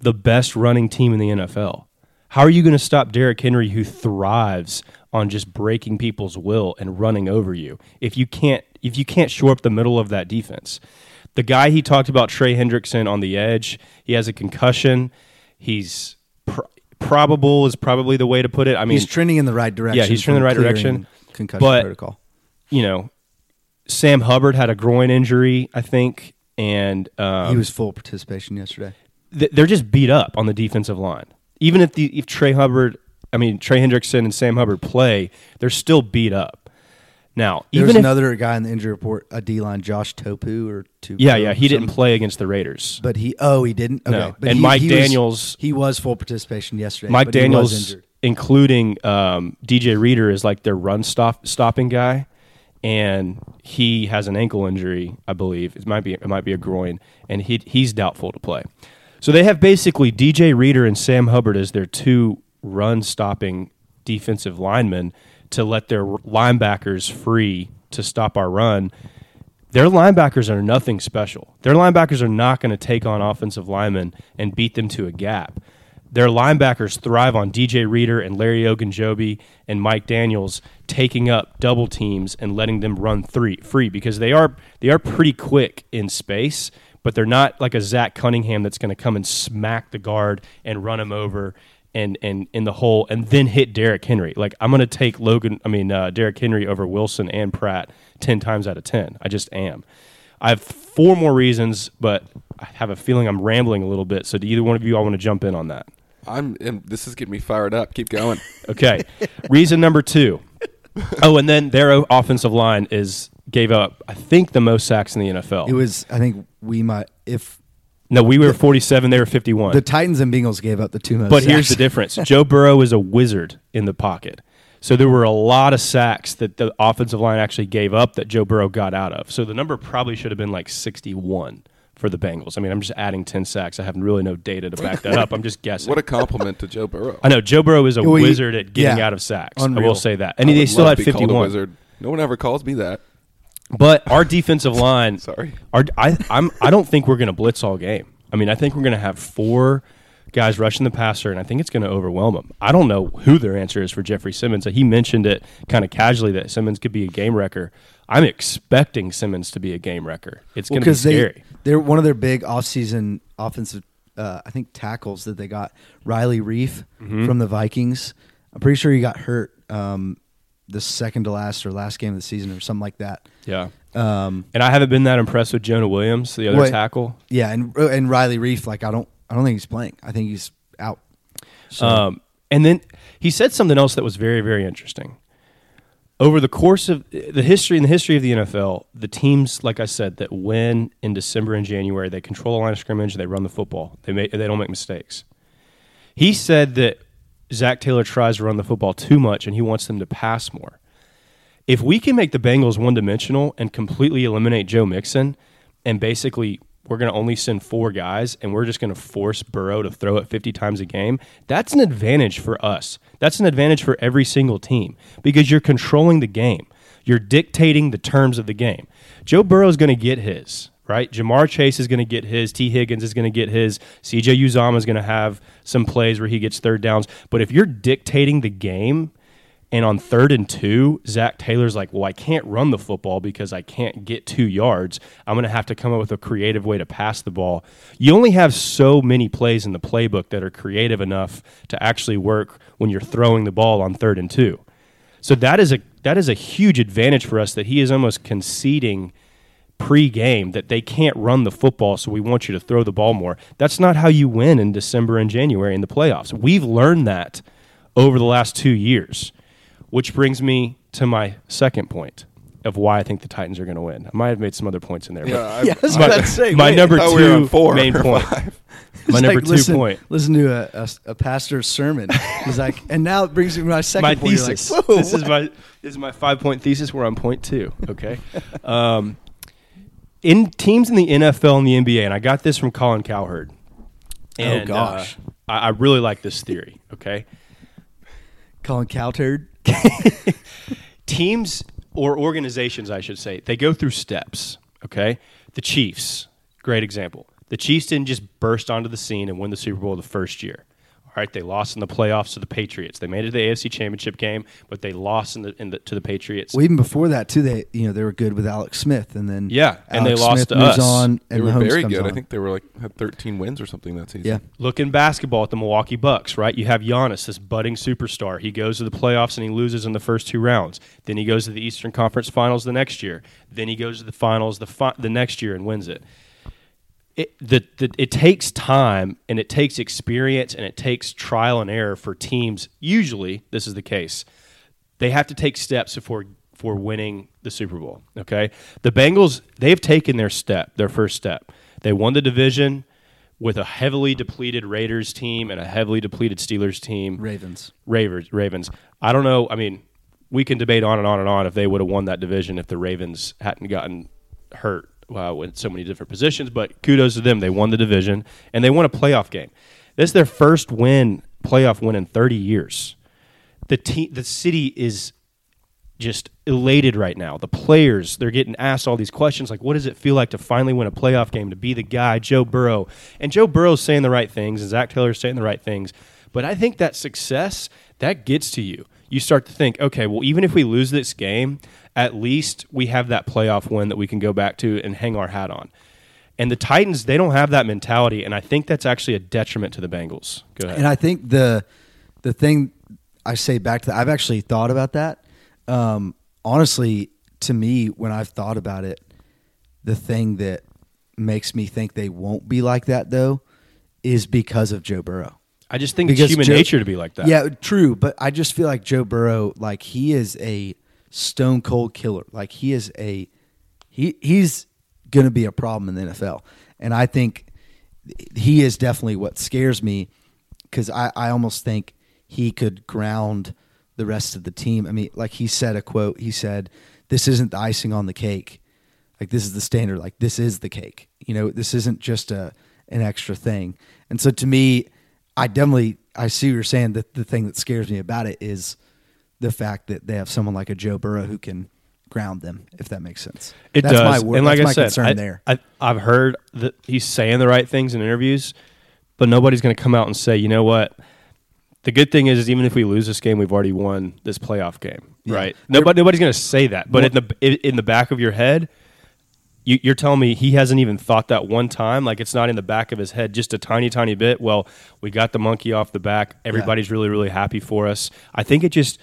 the best running team in the NFL? How are you going to stop Derrick Henry, who thrives on just breaking people's will and running over you? If you can't, if you can't shore up the middle of that defense, the guy he talked about, Trey Hendrickson, on the edge, he has a concussion. He's probable is probably the way to put it. I mean, he's trending in the right direction. yeah, he's trending in the right direction. Concussion But- protocol. you know, Sam Hubbard had a groin injury, I think, and um, he was full participation yesterday. th- they're just beat up on the defensive line. Even if the if Trey Hubbard, I mean Trey Hendrickson and Sam Hubbard play, they're still beat up. Now, There even was if another guy in the injury report, a D line, Josh Tupou or two. yeah, yeah, he didn't play against the Raiders. But he, oh, he didn't. Okay. No. But And he- Mike he was- Daniels- he was full participation yesterday. Mike was Daniels, injured. including um, DJ Reader, is like their run stop stopping guy, and he has an ankle injury, I believe. It might be it might be a groin, and he he's doubtful to play. So they have basically DJ Reader and Sam Hubbard as their two run stopping defensive linemen to let their linebackers free to stop our run. Their linebackers are nothing special. Their linebackers are not going to take on offensive linemen and beat them to a gap. Their linebackers thrive on DJ Reader and Larry Ogunjobi and Mike Daniels taking up double teams and letting them run three free because they are they are pretty quick in space, but they're not like a Zach Cunningham that's going to come and smack the guard and run him over and and in the hole and then hit Derrick Henry. Like I'm going to take Logan, I mean uh, Derrick Henry over Wilson and Pratt ten times out of ten. I just am. I have four more reasons, but I have a feeling I'm rambling a little bit. So do either one of you all want to jump in on that? I'm. am this is getting me fired up. Keep going. Okay. Reason number two. Oh, and then their offensive line is gave up, I think, the most sacks in the NFL. It was. I think we might. If no, we were 47, they were 51. the Titans and Bengals gave up the two most. but here's the difference Joe Burrow is a wizard in the pocket. So there were a lot of sacks that the offensive line actually gave up that Joe Burrow got out of. So the number probably should have been like 61 for the Bengals. I mean, I'm just adding 10 sacks. I have really no data to back that up. I'm just guessing. What a compliment to Joe Burrow. I know Joe Burrow is a Well, wizard at getting yeah. out of sacks. I will say that. And I they still had to be called a 51. wizard. No one ever calls me that. But our defensive line, Sorry. Our, I, I'm, I don't think we're going to blitz all game. I mean, I think we're going to have four guys rushing the passer, and I think it's going to overwhelm them. I don't know who their answer is for Jeffrey Simmons. He mentioned it kind of casually that Simmons could be a game wrecker. I'm expecting Simmons to be a game wrecker. It's going to be because scary. they they're one of their big offseason offensive uh, I think tackles that they got Riley Reiff Mm-hmm. from the Vikings. I'm pretty sure he got hurt um, the second to last or last game of the season or something like that. yeah. Um, And I haven't been that impressed with Jonah Williams, the other Wait. tackle. yeah, and and Riley Reiff like I don't I don't think he's playing. I think he's out. So Um, and then he said something else that was very, very interesting. Over the course of the history, in the history of the NFL, the teams, like I said, that win in December and January, they control the line of scrimmage, they run the football, they make, they don't make mistakes. He said that Zac Taylor tries to run the football too much, and he wants them to pass more. If we can make the Bengals one dimensional and completely eliminate Joe Mixon, and basically we're going to only send four guys and we're just going to force Burrow to throw it 50 times a game, that's an advantage for us. That's an advantage for every single team because you're controlling the game. You're dictating the terms of the game. Joe Burrow is going to get his, right? Ja'Marr Chase is going to get his. Tee Higgins is going to get his. CJ Uzomah is going to have some plays where he gets third downs. But if you're dictating the game, and on third and two, Zac Taylor's like, well, I can't run the football because I can't get two yards. I'm going to have to come up with a creative way to pass the ball. You only have so many plays in the playbook that are creative enough to actually work when you're throwing the ball on third and two. So that is a that is a huge advantage for us that he is almost conceding pre-game that they can't run the football so we want you to throw the ball more. That's not how you win in December and January in the playoffs. We've learned that over the last 2 years. Which brings me to my second point of why I think the Titans are going to win. I might have made some other points in there. Yeah, I, yeah, I was my, about to say, my wait. number I thought we two four main point. My number like, two listen, point. Listen to a, a, a pastor's sermon. He's like, and now it brings me to my second my point. You're like, thesis. "Whoa, this is my this is my five point thesis. We're on point two. Okay. um, in teams in the NFL and the NBA, and I got this from Colin Cowherd. And, gosh. uh, I, I really like this theory. Okay. Colin Cowherd. teams or organizations, I should say, they go through steps. Okay, the Chiefs, great example. The Chiefs didn't just burst onto the scene and win the Super Bowl the first year. All right, they lost in the playoffs to the Patriots. They made it to the AFC Championship game, but they lost in the, in the to the Patriots. Well, even before that, too, they you know they were good with Alex Smith, and then Yeah, and they Alex lost Smith to us. on, They were Mahomes very comes good. I think they were like had 13 wins or something that season. Yeah, Look in basketball at the Milwaukee Bucks, right? You have Giannis, this budding superstar. He goes to the playoffs and he loses in the first two rounds. Then he goes to the Eastern Conference Finals the next year. Then he goes to the finals the fi- the next year and wins it. It, the, the, it takes time and it takes experience and it takes trial and error for teams. Usually, this is the case. They have to take steps before for winning the Super Bowl. Okay, the Bengals they've taken their step, their first step. They won the division with a heavily depleted Raiders team and a heavily depleted Steelers team. Ravens. Ravens. Ravens. I don't know. I mean, we can debate on and on and on if they would have won that division if the Ravens hadn't gotten hurt uh, in so many different positions. But kudos to them; they won the division and they won a playoff game. This is their first win, playoff win in 30 years. The team, the city is just elated right now. The players, they're getting asked all these questions like, what does it feel like to finally win a playoff game, to be the guy, Joe Burrow? And Joe Burrow's saying the right things, and Zac Taylor's saying the right things. But I think that success, that gets to you. You start to think, okay, well, even if we lose this game, at least we have that playoff win that we can go back to and hang our hat on. And the Titans, they don't have that mentality, and I think that's actually a detriment to the Bengals. Go ahead. And I think the the thing I say back to that, I've actually thought about that. Um, honestly, to me, when I've thought about it, the thing that makes me think they won't be like that though is because of Joe Burrow. I just think Because it's human Joe- nature to be like that. Yeah, true. But I just feel like Joe Burrow, like he is a stone cold killer. Like he is a he he's gonna be a problem in the NFL. And I think he is definitely what scares me because I, I almost think he could ground the rest of the team. I mean, like he said a quote, he said, This isn't the icing on the cake. Like this is the standard. Like this is the cake. You know, this isn't just a an extra thing. And so to me, I definitely I see what you're saying. That the thing that scares me about it is the fact that they have someone like a Joe Burrow who can ground them, if that makes sense. It that's does. My, and like that's my I said, concern I, there. I, I've heard that he's saying the right things in interviews, but nobody's going to come out and say, you know what? The good thing is, is even if we lose this game, we've already won this playoff game, Yeah. right? Nobody, nobody's going to say that. But in the in, in the back of your head, you, you're telling me he hasn't even thought that one time. Like it's not in the back of his head, just a tiny, tiny bit. Well, we got the monkey off the back. Everybody's really, really happy for us. I think it just,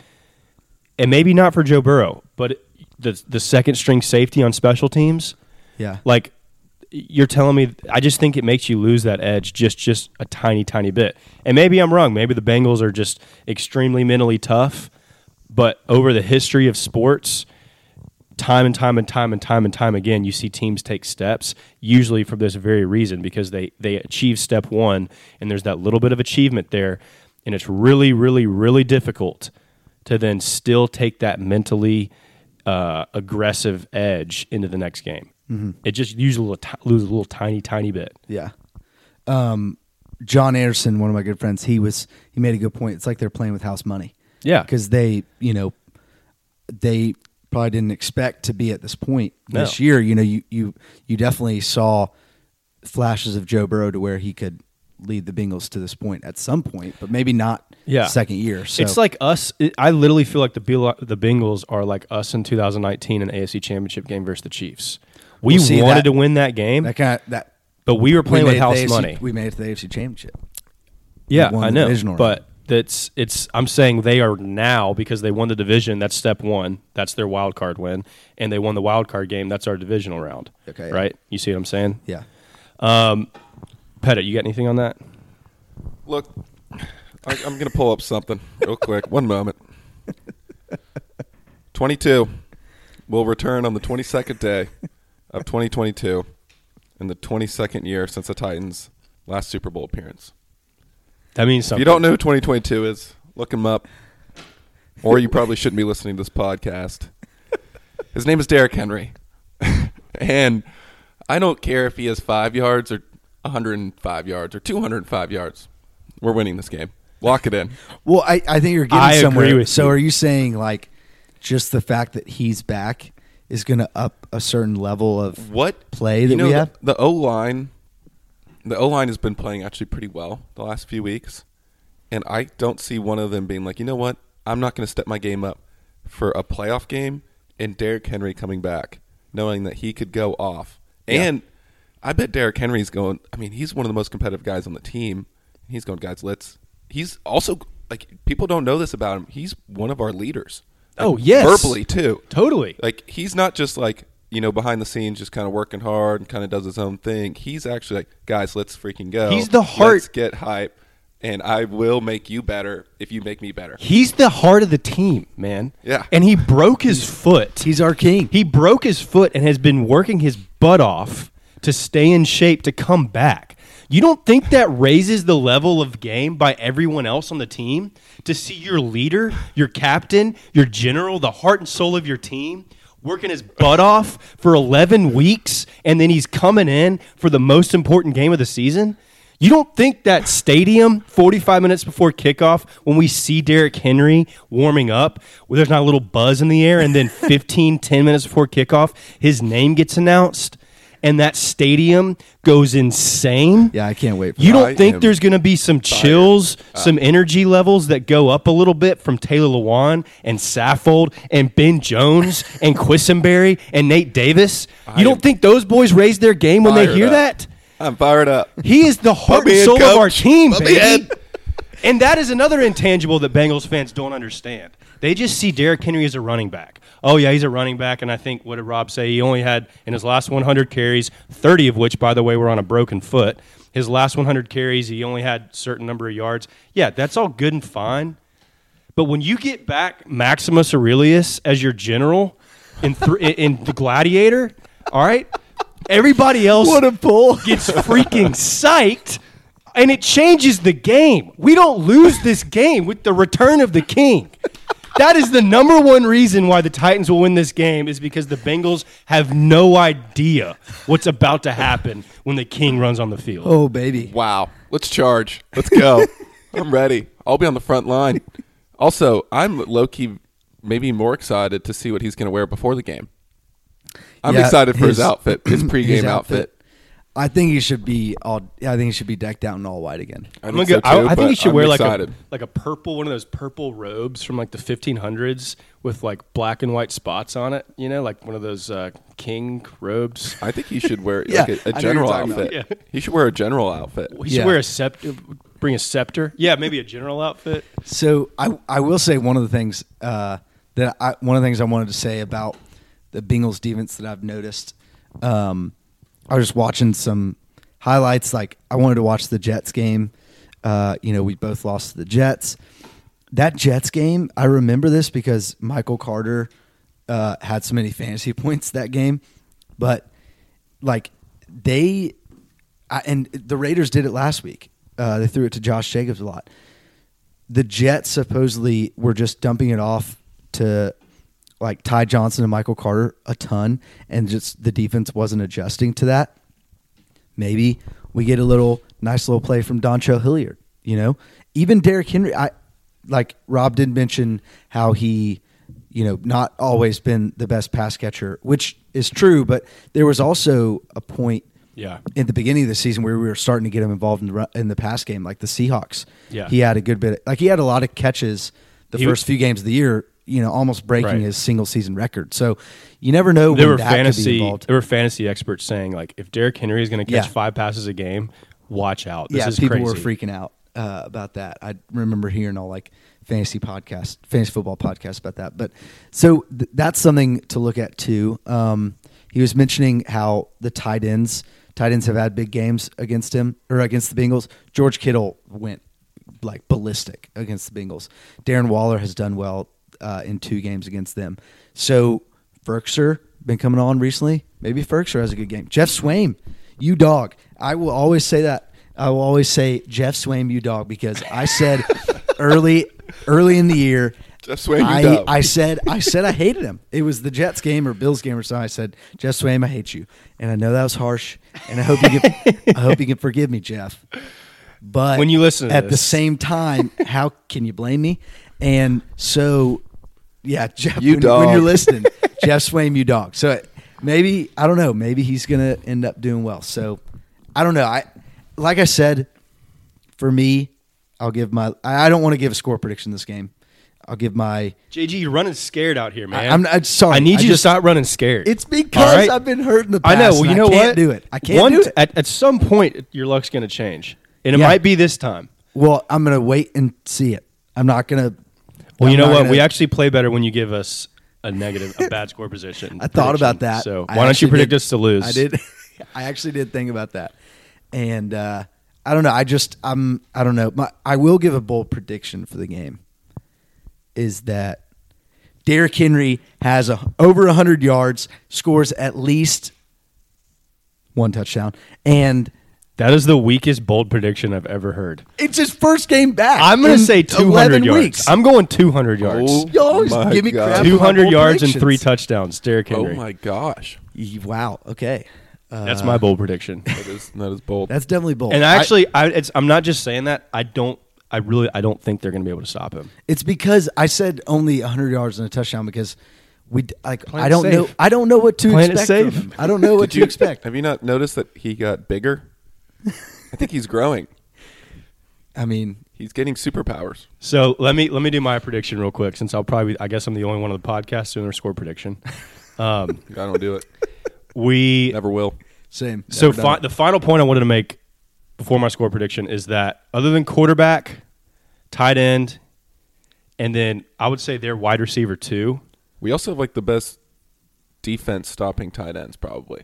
and maybe not for Joe Burrow, but the the second string safety on special teams yeah. like you're telling me I just think it makes you lose that edge just just a tiny tiny bit. And maybe I'm wrong. Maybe the Bengals are just extremely mentally tough, but over the history of sports, time and time and time and time and time again, you see teams take steps, usually for this very reason because they they achieve step 1 and there's that little bit of achievement there and it's really really really difficult to then still take that mentally uh, aggressive edge into the next game. Mm-hmm. It just usually t- lose a little tiny, tiny bit. Yeah. Um, John Anderson, one of my good friends, he was he made a good point. It's like they're playing with house money. Yeah. Because they, you know, they probably didn't expect to be at this point No. this year. You know, you you you definitely saw flashes of Joe Burrow to where he could lead the Bengals to this point at some point, but maybe not Yeah. second year. So It's like us. It, I literally feel like the the Bengals are like us in 2019 in the AFC Championship game versus the Chiefs. We Well, see, wanted that- to win that game, that kind of that but we were playing we with made it to house AFC money. We made it to the AFC Championship. yeah, I know. But that's it's. I'm saying they are now because they won the division. That's step one. That's their wild card win, and they won the wild card game. That's our divisional round. Okay. Right. You see what I'm saying? Yeah. Um, Pettit, you got anything on that? Look, I, I'm going to pull up something real quick. One moment. 22 will return on the 22nd day of 2022 in the 22nd year since the Titans' last Super Bowl appearance. That means something. If you don't know who 2022 is, look him up. Or you probably shouldn't be listening to this podcast. His name is Derrick Henry. and I don't care if he has five yards or 105 yards or 205 yards. We're winning this game. Lock it in. Well, I, I think you're getting I agree somewhere. with so you. are you saying like just the fact that he's back is going to up a certain level of What play you that know, we the- have? The O line, the O line has been playing actually pretty well the last few weeks, and I don't see one of them being like, you know what, I'm not going to step my game up for a playoff game and Derrick Henry coming back, knowing that he could go off. And I bet Derrick Henry's going. I mean, he's one of the most competitive guys on the team. He's going, guys, let's. He's also like people don't know this about him. He's one of our leaders. Like, Oh, yes. verbally too. Totally. Like he's not just like you know behind the scenes, just kind of working hard and kind of does his own thing. He's actually like, guys, let's freaking go. He's the heart- Let's get hype, and I will make you better if you make me better. He's the heart of the team, man. Yeah. And he broke his foot. He's our king. He broke his foot and has been working his butt off to stay in shape to come back. You don't think that raises the level of game by everyone else on the team to see your leader, your captain, your general, the heart and soul of your team working his butt off for 11 weeks and then he's coming in for the most important game of the season? You don't think that stadium 45 minutes before kickoff when we see Derrick Henry warming up, where there's not a little buzz in the air and then 15 10 minutes before kickoff his name gets announced and that stadium goes insane? Yeah, I can't wait. For You that. don't I think am there's going to be some chills, uh, some energy levels that go up a little bit from Taylor Lewan and Saffold and Ben Jones and Quessenberry and Nate Davis? You don't think those boys raise their game when they hear up. that? I'm fired up. He is the heart and soul of our team, baby. And that is another intangible that Bengals fans don't understand. They just see Derrick Henry as a running back. Oh yeah, he's a running back, and I think what did Rob say? He only had in his last 100 carries, 30 of which, by the way, were on a broken foot. His last 100 carries, he only had a certain number of yards. Yeah, that's all good and fine. But when you get back Maximus Aurelius as your general in th- in the Gladiator, all right, everybody else What a pull. gets freaking psyched and it changes the game. We don't lose this game with the return of the king. That is the number one reason why the Titans will win this game is because the Bengals have no idea what's about to happen when the king runs on the field. Oh baby. Wow. Let's charge. Let's go. I'm ready. I'll be on the front line. Also, I'm low key maybe more excited to see what he's going to wear before the game. I'm Yeah, excited for his, his- outfit, his pregame his outfit. I think he should be all. Yeah, I think he should be decked out in all white again. I I'm think, gonna so go, too, I, I think he should I'm wear like a like a purple one of those purple robes from like the 1500s with like black and white spots on it. You know, like one of those uh, king robes. I think he should wear Yeah, like a, I know a general you're talking about. outfit. Yeah. He should wear a general outfit. He should Yeah. wear a scepter, bring a scepter. Yeah, maybe a general outfit. So I I will say one of the things uh, that I one of the things I wanted to say about the Bengals defense that I've noticed. Um, I was just watching some highlights. Like I wanted to watch the Jets game. Uh, you know, we both lost to the Jets. That Jets game, I remember this because Michael Carter uh, had so many fantasy points that game. But like they, I, and the Raiders did it last week. Uh, they threw it to Josh Jacobs a lot the Jets supposedly were just dumping it off to like Ty Johnson and Michael Carter a ton, and just the defense wasn't adjusting to that. Maybe we get a little nice little play from Dontrell Hilliard. You know, even Derrick Henry. I like Rob did mention how he, you know, not always been the best pass catcher, which is true. But there was also a point Yeah. in the beginning of the season where we were starting to get him involved in the in the pass game, like the Seahawks. Yeah. he had a good bit. like he had a lot of catches the He- first few games of the year. You know, almost breaking Right. his single season record. So you never know There when were that could be fantasy involved. there were fantasy experts saying like if Derrick Henry is going to catch Yeah. five passes a game, watch out. This yeah, is people crazy. were freaking out uh, about that. I remember hearing all like fantasy podcasts, fantasy football podcasts about that. But so th- that's something to look at too. Um, he was mentioning how the tight ends, tight ends have had big games against him or against the Bengals. George Kittle went like ballistic against the Bengals. Darren Waller has done well uh, in two games against them. So Firkser been coming on recently. Maybe Firkser has a good game. Geoff Swaim, you dog. I will always say that. I will always say Geoff Swaim, you dog, because I said early early in the year. Geoff Swaim, you I, dog. I said I said I hated him. It was the Jets game or Bills game or something. I said Geoff Swaim, I hate you, and I know that was harsh, and I hope you can I hope you can forgive me, Jeff. But When you listen to at the same time, how can you blame me? And so, yeah, Jeff, You when, dog. when you're listening, Geoff Swaim, you dog. So maybe I don't know. Maybe he's gonna end up doing well. So I don't know. I like I said, for me, I'll give my. I I don't want to give a score prediction this game. I'll give my. JG, you're running scared out here, man. I- I'm- I'm sorry. I need I you just- to stop running scared. It's because right? I've been hurt in the past. I know. Well, you know I can't what? do it. I can't One- do it. At, at some point, your luck's going to change, and it Yeah. might be this time. Well, I'm gonna wait and see it. I'm not gonna. Well, you I'm know what? gonna- We actually play better when you give us a negative, a bad score position. I thought about that. So I why don't you predict did- us to lose? I did. I actually did think about that, and uh, I don't know. I just I'm I don't know. My, I will give a bold prediction for the game. Is that Derrick Henry has a, over hundred yards, scores at least one touchdown, and That is the weakest bold prediction I've ever heard. It's his first game back. I'm going to say 200 yards. Weeks. I'm going 200 yards. Oh You always my give me God. crap. for 200 yards and three touchdowns. Derrick Henry. Oh my gosh, Wow. Okay. Uh, That's my bold prediction. that is that is bold. that's definitely bold. And actually, I, it's, I'm not just saying that. I don't. I really. I don't think they're going to be able to stop him. It's because I said only 100 yards and a touchdown because we like Playing I don't safe. know I don't know what to Playing it expect. safe. From him. I don't know what to expect. Have you not noticed that he got bigger? I think he's growing. I mean, He's getting superpowers. So let me let me do my prediction real quick, since I'll probably. I guess I'm the only one on the podcast doing their score prediction. Um, I don't do it. we Never will. same. So Never done fi- the final point I wanted to make before my score prediction is that other than quarterback, tight end, and then I would say their wide receiver too. We also have like the best defense stopping tight ends, probably.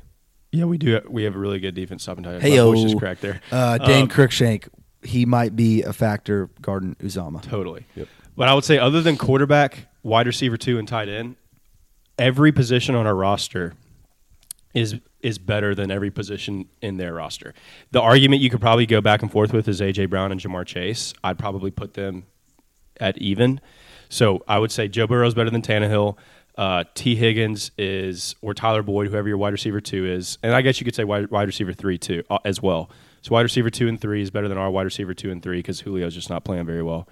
Yeah, we do. We have a really good defense stopping tight end. Hey My voice just yo, cracked there. Uh, Dane Um, Cruikshank, he might be a factor. Garden Uzomah. Totally. Yep. But I would say other than quarterback, wide receiver two, and tight end, every position on our roster is is better than every position in their roster. The argument you could probably go back and forth with is AJ Brown and Ja'Marr Chase. I'd probably put them at even. So I would say Joe Burrow is better than Tannehill. Uh, Tee Higgins is, or Tyler Boyd, whoever your wide receiver two is, and I guess you could say wide, wide receiver three too uh, as well. So wide receiver two and three is better than our wide receiver two and three because Julio's just not playing very well.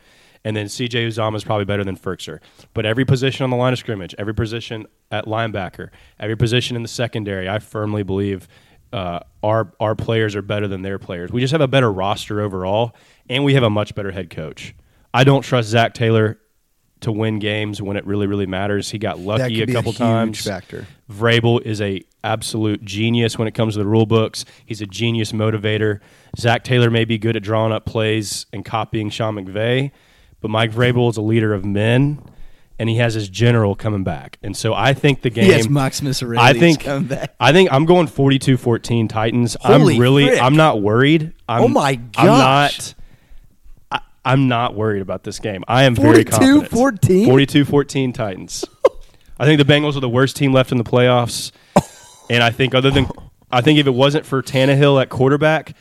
And then C.J. Uzomah is probably better than Firkser. But every position on the line of scrimmage, every position at linebacker, every position in the secondary, I firmly believe uh, our our players are better than their players. We just have a better roster overall, and we have a much better head coach. I don't trust Zac Taylor to win games when it really really matters. He got lucky a couple huge times. factor. Vrabel is a absolute genius when it comes to the rule books. He's a genius motivator. Zac Taylor may be good at drawing up plays and copying Sean McVay, but Mike Vrabel is a leader of men, and he has his general coming back. And so I think the game. Yes, Maximus Aurelius I think coming back. I think I'm going 42-14 Titans. Holy I'm really frick. I'm not worried. I'm, Oh my I'm not I'm not worried about this game. I am very 42-14? confident. 42-14 Titans. I think the Bengals are the worst team left in the playoffs. And I think other than I think if it wasn't for Tannehill at quarterback,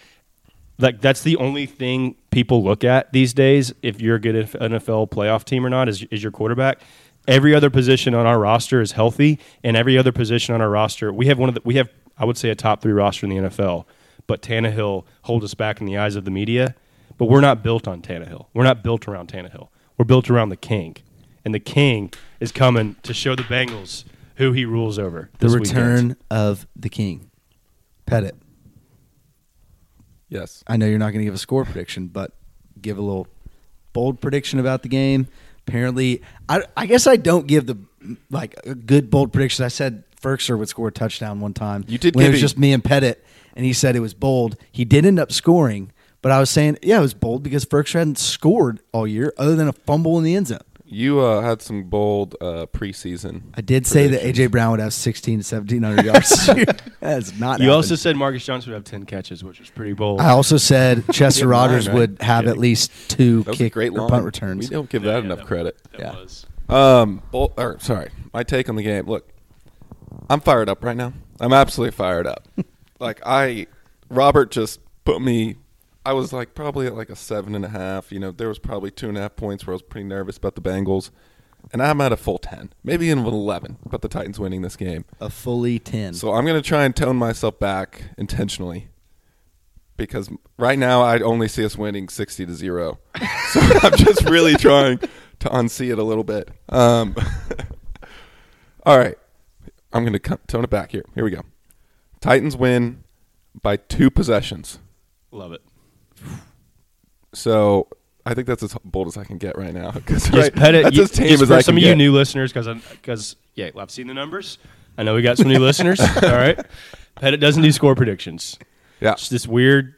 like that's the only thing people look at these days. If you're a good NFL playoff team or not, is is your quarterback. Every other position on our roster is healthy, and every other position on our roster, we have one of the we have I would say a top three roster in the NFL. But Tannehill holds us back in the eyes of the media. But we're not built on Tannehill. We're not built around Tannehill. We're built around the King, and the King is coming to show the Bengals who he rules over. The return weekend. of the king. Pettit. Yes. I know you're not going to give a score prediction, but give a little bold prediction about the game. Apparently, I, I guess I don't give the like a good bold prediction. I said Firkser would score a touchdown one time. You did when it was a- just me and Pettit, and he said it was bold. He did end up scoring, but I was saying yeah, it was bold because Firkser hadn't scored all year other than a fumble in the end zone. You uh, had some bold uh, preseason. I did say that. AJ Brown would have 16 to 1700 yards. That's not. You happened. also said Marcus Johnson would have ten catches, which was pretty bold. I also said Chester Yeah, Rogers mine, right? would have at least two That was a kick great or line. punt We don't give that enough credit. That Yeah. was. Um, bol- or sorry, my take on the game. Look, I'm fired up right now. I'm absolutely fired up. like I, Robert just put me. I was like probably at like a seven and a half. You know, there was probably two and a half points where I was pretty nervous about the Bengals, and I'm at a full ten, maybe even an eleven. About the Titans winning this game. A fully 10. So I'm going to try and tone myself back intentionally because right now I only see us winning 60 to 0. So I'm just really trying to unsee it a little bit. Um, all right. I'm going to tone it back here. Here we go. Titans win by two possessions. Love it. So I think that's as bold as I can get right now. 'cause Just right- pet it. that's you- as tame just as for I some can of you get. new listeners, because because yeah, I've seen the numbers. I know we got some new listeners. All right, Pettit doesn't do score predictions. Yeah. It's this weird,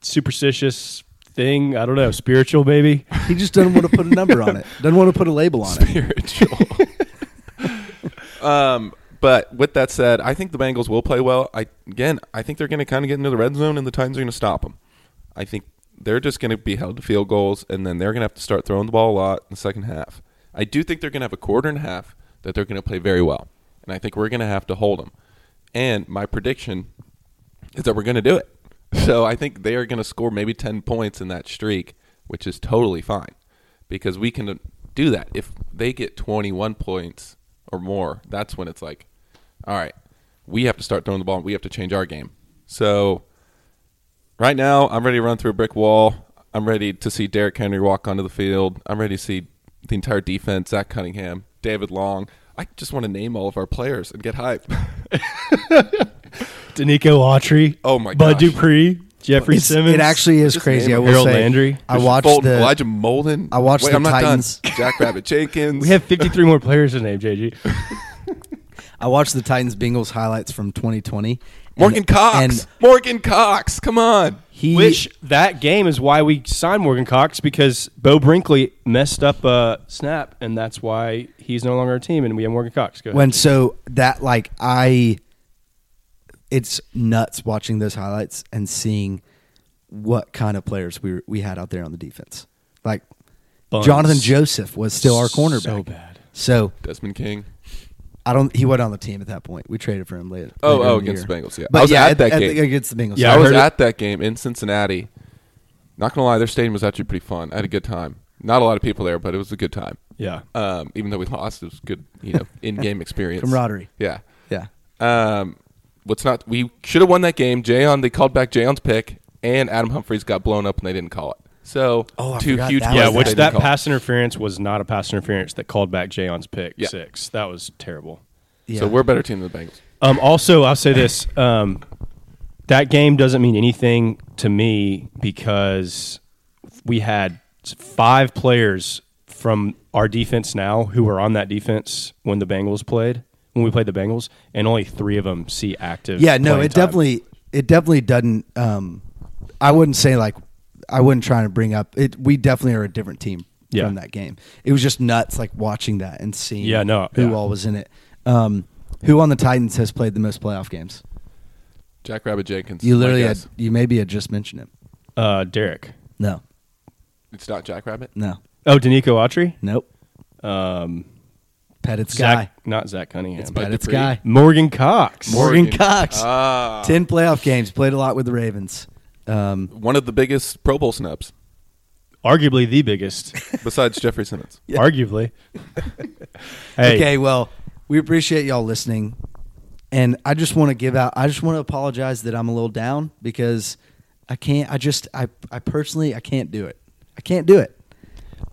superstitious thing. I don't know, spiritual maybe. he just doesn't want to put a number on it. Doesn't want to put a label on it. spiritual. um, but with that said, I think the Bengals will play well. I again, I think they're going to kind of get into the red zone, and the Titans are going to stop them. I think they're just going to be held to field goals, and then they're going to have to start throwing the ball a lot in the second half. I do think they're going to have a quarter and a half that they're going to play very well, and I think we're going to have to hold them. And my prediction is that we're going to do it. So I think they are going to score maybe 10 points in that streak, which is totally fine because we can do that. If they get 21 points or more, that's when it's like, all right, we have to start throwing the ball. We have to change our game. So right now, I'm ready to run through a brick wall. I'm ready to see Derrick Henry walk onto the field. I'm ready to see the entire defense, Zach Cunningham, David Long. I just want to name all of our players and get hype. Denico Autry. Oh my god. Bud gosh. Dupree. Jeffrey It's- Simmons. It actually is Just crazy. I them. will Harold say, Landry. I watched Fulton, the Elijah Molden. I watched Wait, the I'm not Titans. done. Jackrabbit Jenkins. We have 53 more players to name, JG. I watched the Titans Bengals highlights from 2020. And- Morgan Cox. and Morgan Cox. Come on. he Which that game is why we signed Morgan Cox because Beau Brinkley messed up a snap, and that's why he's no longer our team, and we have Morgan Cox. Go ahead. when so that like I it's nuts watching those highlights and seeing what kind of players we we had out there on the defense. Like Buns. Johnathan Joseph was still our cornerback. So bad. So Desmond King. I don't. He wasn't on the team at that point. We traded for him later. Oh, later oh, in the against year. the Bengals, yeah. But I was yeah, at that the- game. against the Bengals. Yeah, I, I was it. at that game in Cincinnati. Not gonna lie, their stadium was actually pretty fun. I had a good time. Not a lot of people there, but it was a good time. Yeah. Um, even though we lost, it was good, you know, in-game experience. camaraderie. Yeah. Yeah. Um, what's not? We should have won that game. Jayon, they called back Jayon's pick, and Adam Humphries got blown up, and they didn't call it. So Oh, I two forgot huge that Yeah, which that call. pass interference was not a pass interference that called back Jayon's pick Yeah. six. That was terrible. Yeah. So we're a better team than the Bengals. Um, also, I'll say this: um, that game doesn't mean anything to me because we had five players from our defense now who were on that defense when the Bengals played when we played the Bengals, and only three of them see active. Yeah, no, it time. definitely it definitely doesn't um I wouldn't say like I wouldn't try to bring up it we definitely are a different team Yeah. from that game. It was just nuts like watching that and seeing Yeah, no, who yeah. all was in it. Um who on the Titans has played the most playoff games? Jackrabbit Jenkins. You literally had you maybe had just mentioned him. uh, Derrick. No. It's not Jackrabbit. No. Oh, Denico Autry. Nope. Um, Pettit's guy. Not Zach Cunningham. It's Bud Pettit's guy. Morgan Cox. Morgan Cox. Ah, 10 playoff games, played a lot with the Ravens. Um one of the biggest Pro Bowl snubs Arguably the biggest. besides Jeffrey Simmons. Arguably. hey, Okay, well, we appreciate y'all listening. And I just want to give out I just want to apologize that I'm a little down because I can't I just I I personally I can't do it. I can't do it.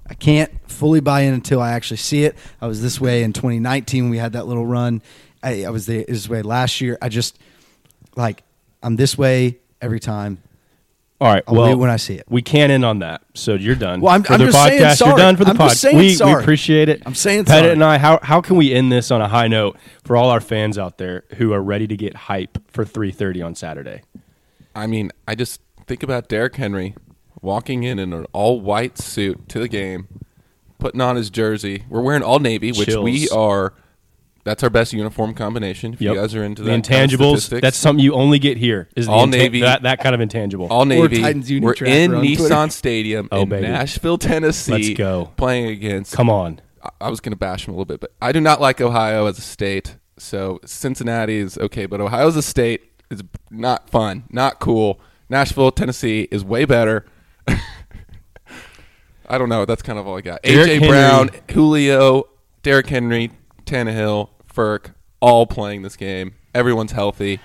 I can't fully buy in until I actually see it. I was this way in 2019 when we had that little run. I, I was the, this way last year. I just like I'm this way every time. All right. I'll well, when I see it. We can't end on that. So you're done. Well, I'm- for I'm the just saying podcast. sorry. You're done for the I'm podcast. just saying we, we appreciate it. I'm saying Pettit sorry. and I. How how can we end this on a high note for all our fans out there who are ready to get hype for 3:30 on Saturday? I mean, I just think about Derrick Henry walking in in an all white suit to the game, putting on his jersey. We're wearing all navy, which we are. That's our best uniform combination. If Yep. you guys are into the that kind of intangibles, that's something you only get here. Is the All intan- Navy. that that kind of intangible? all navy. Titans Uni We're Tracker in on Twitter. Nissan Stadium Oh, in baby. Nashville, Tennessee. Let's go. Playing against. Come on. I- I was going to bash him a little bit, but I do not like Ohio as a state. So Cincinnati is okay, but Ohio as a state is not fun, not cool. Nashville, Tennessee is way better. I don't know. That's kind of all I got. Derrick AJ Henry. Brown, Julio, Derrick Henry, Tannehill, All playing this game. Everyone's healthy.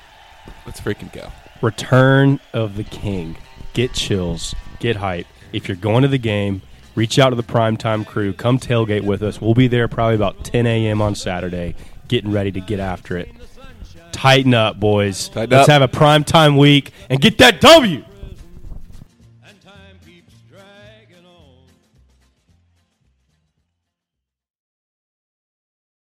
Let's freaking go. Return of the King. Get chills. Get hype. If you're going to the game, reach out to the primetime crew. Come tailgate with us. We'll be there probably about 10 a.m. on Saturday, getting ready to get after it. Tighten up, boys. Tighten Let's up. have a primetime week and get that W.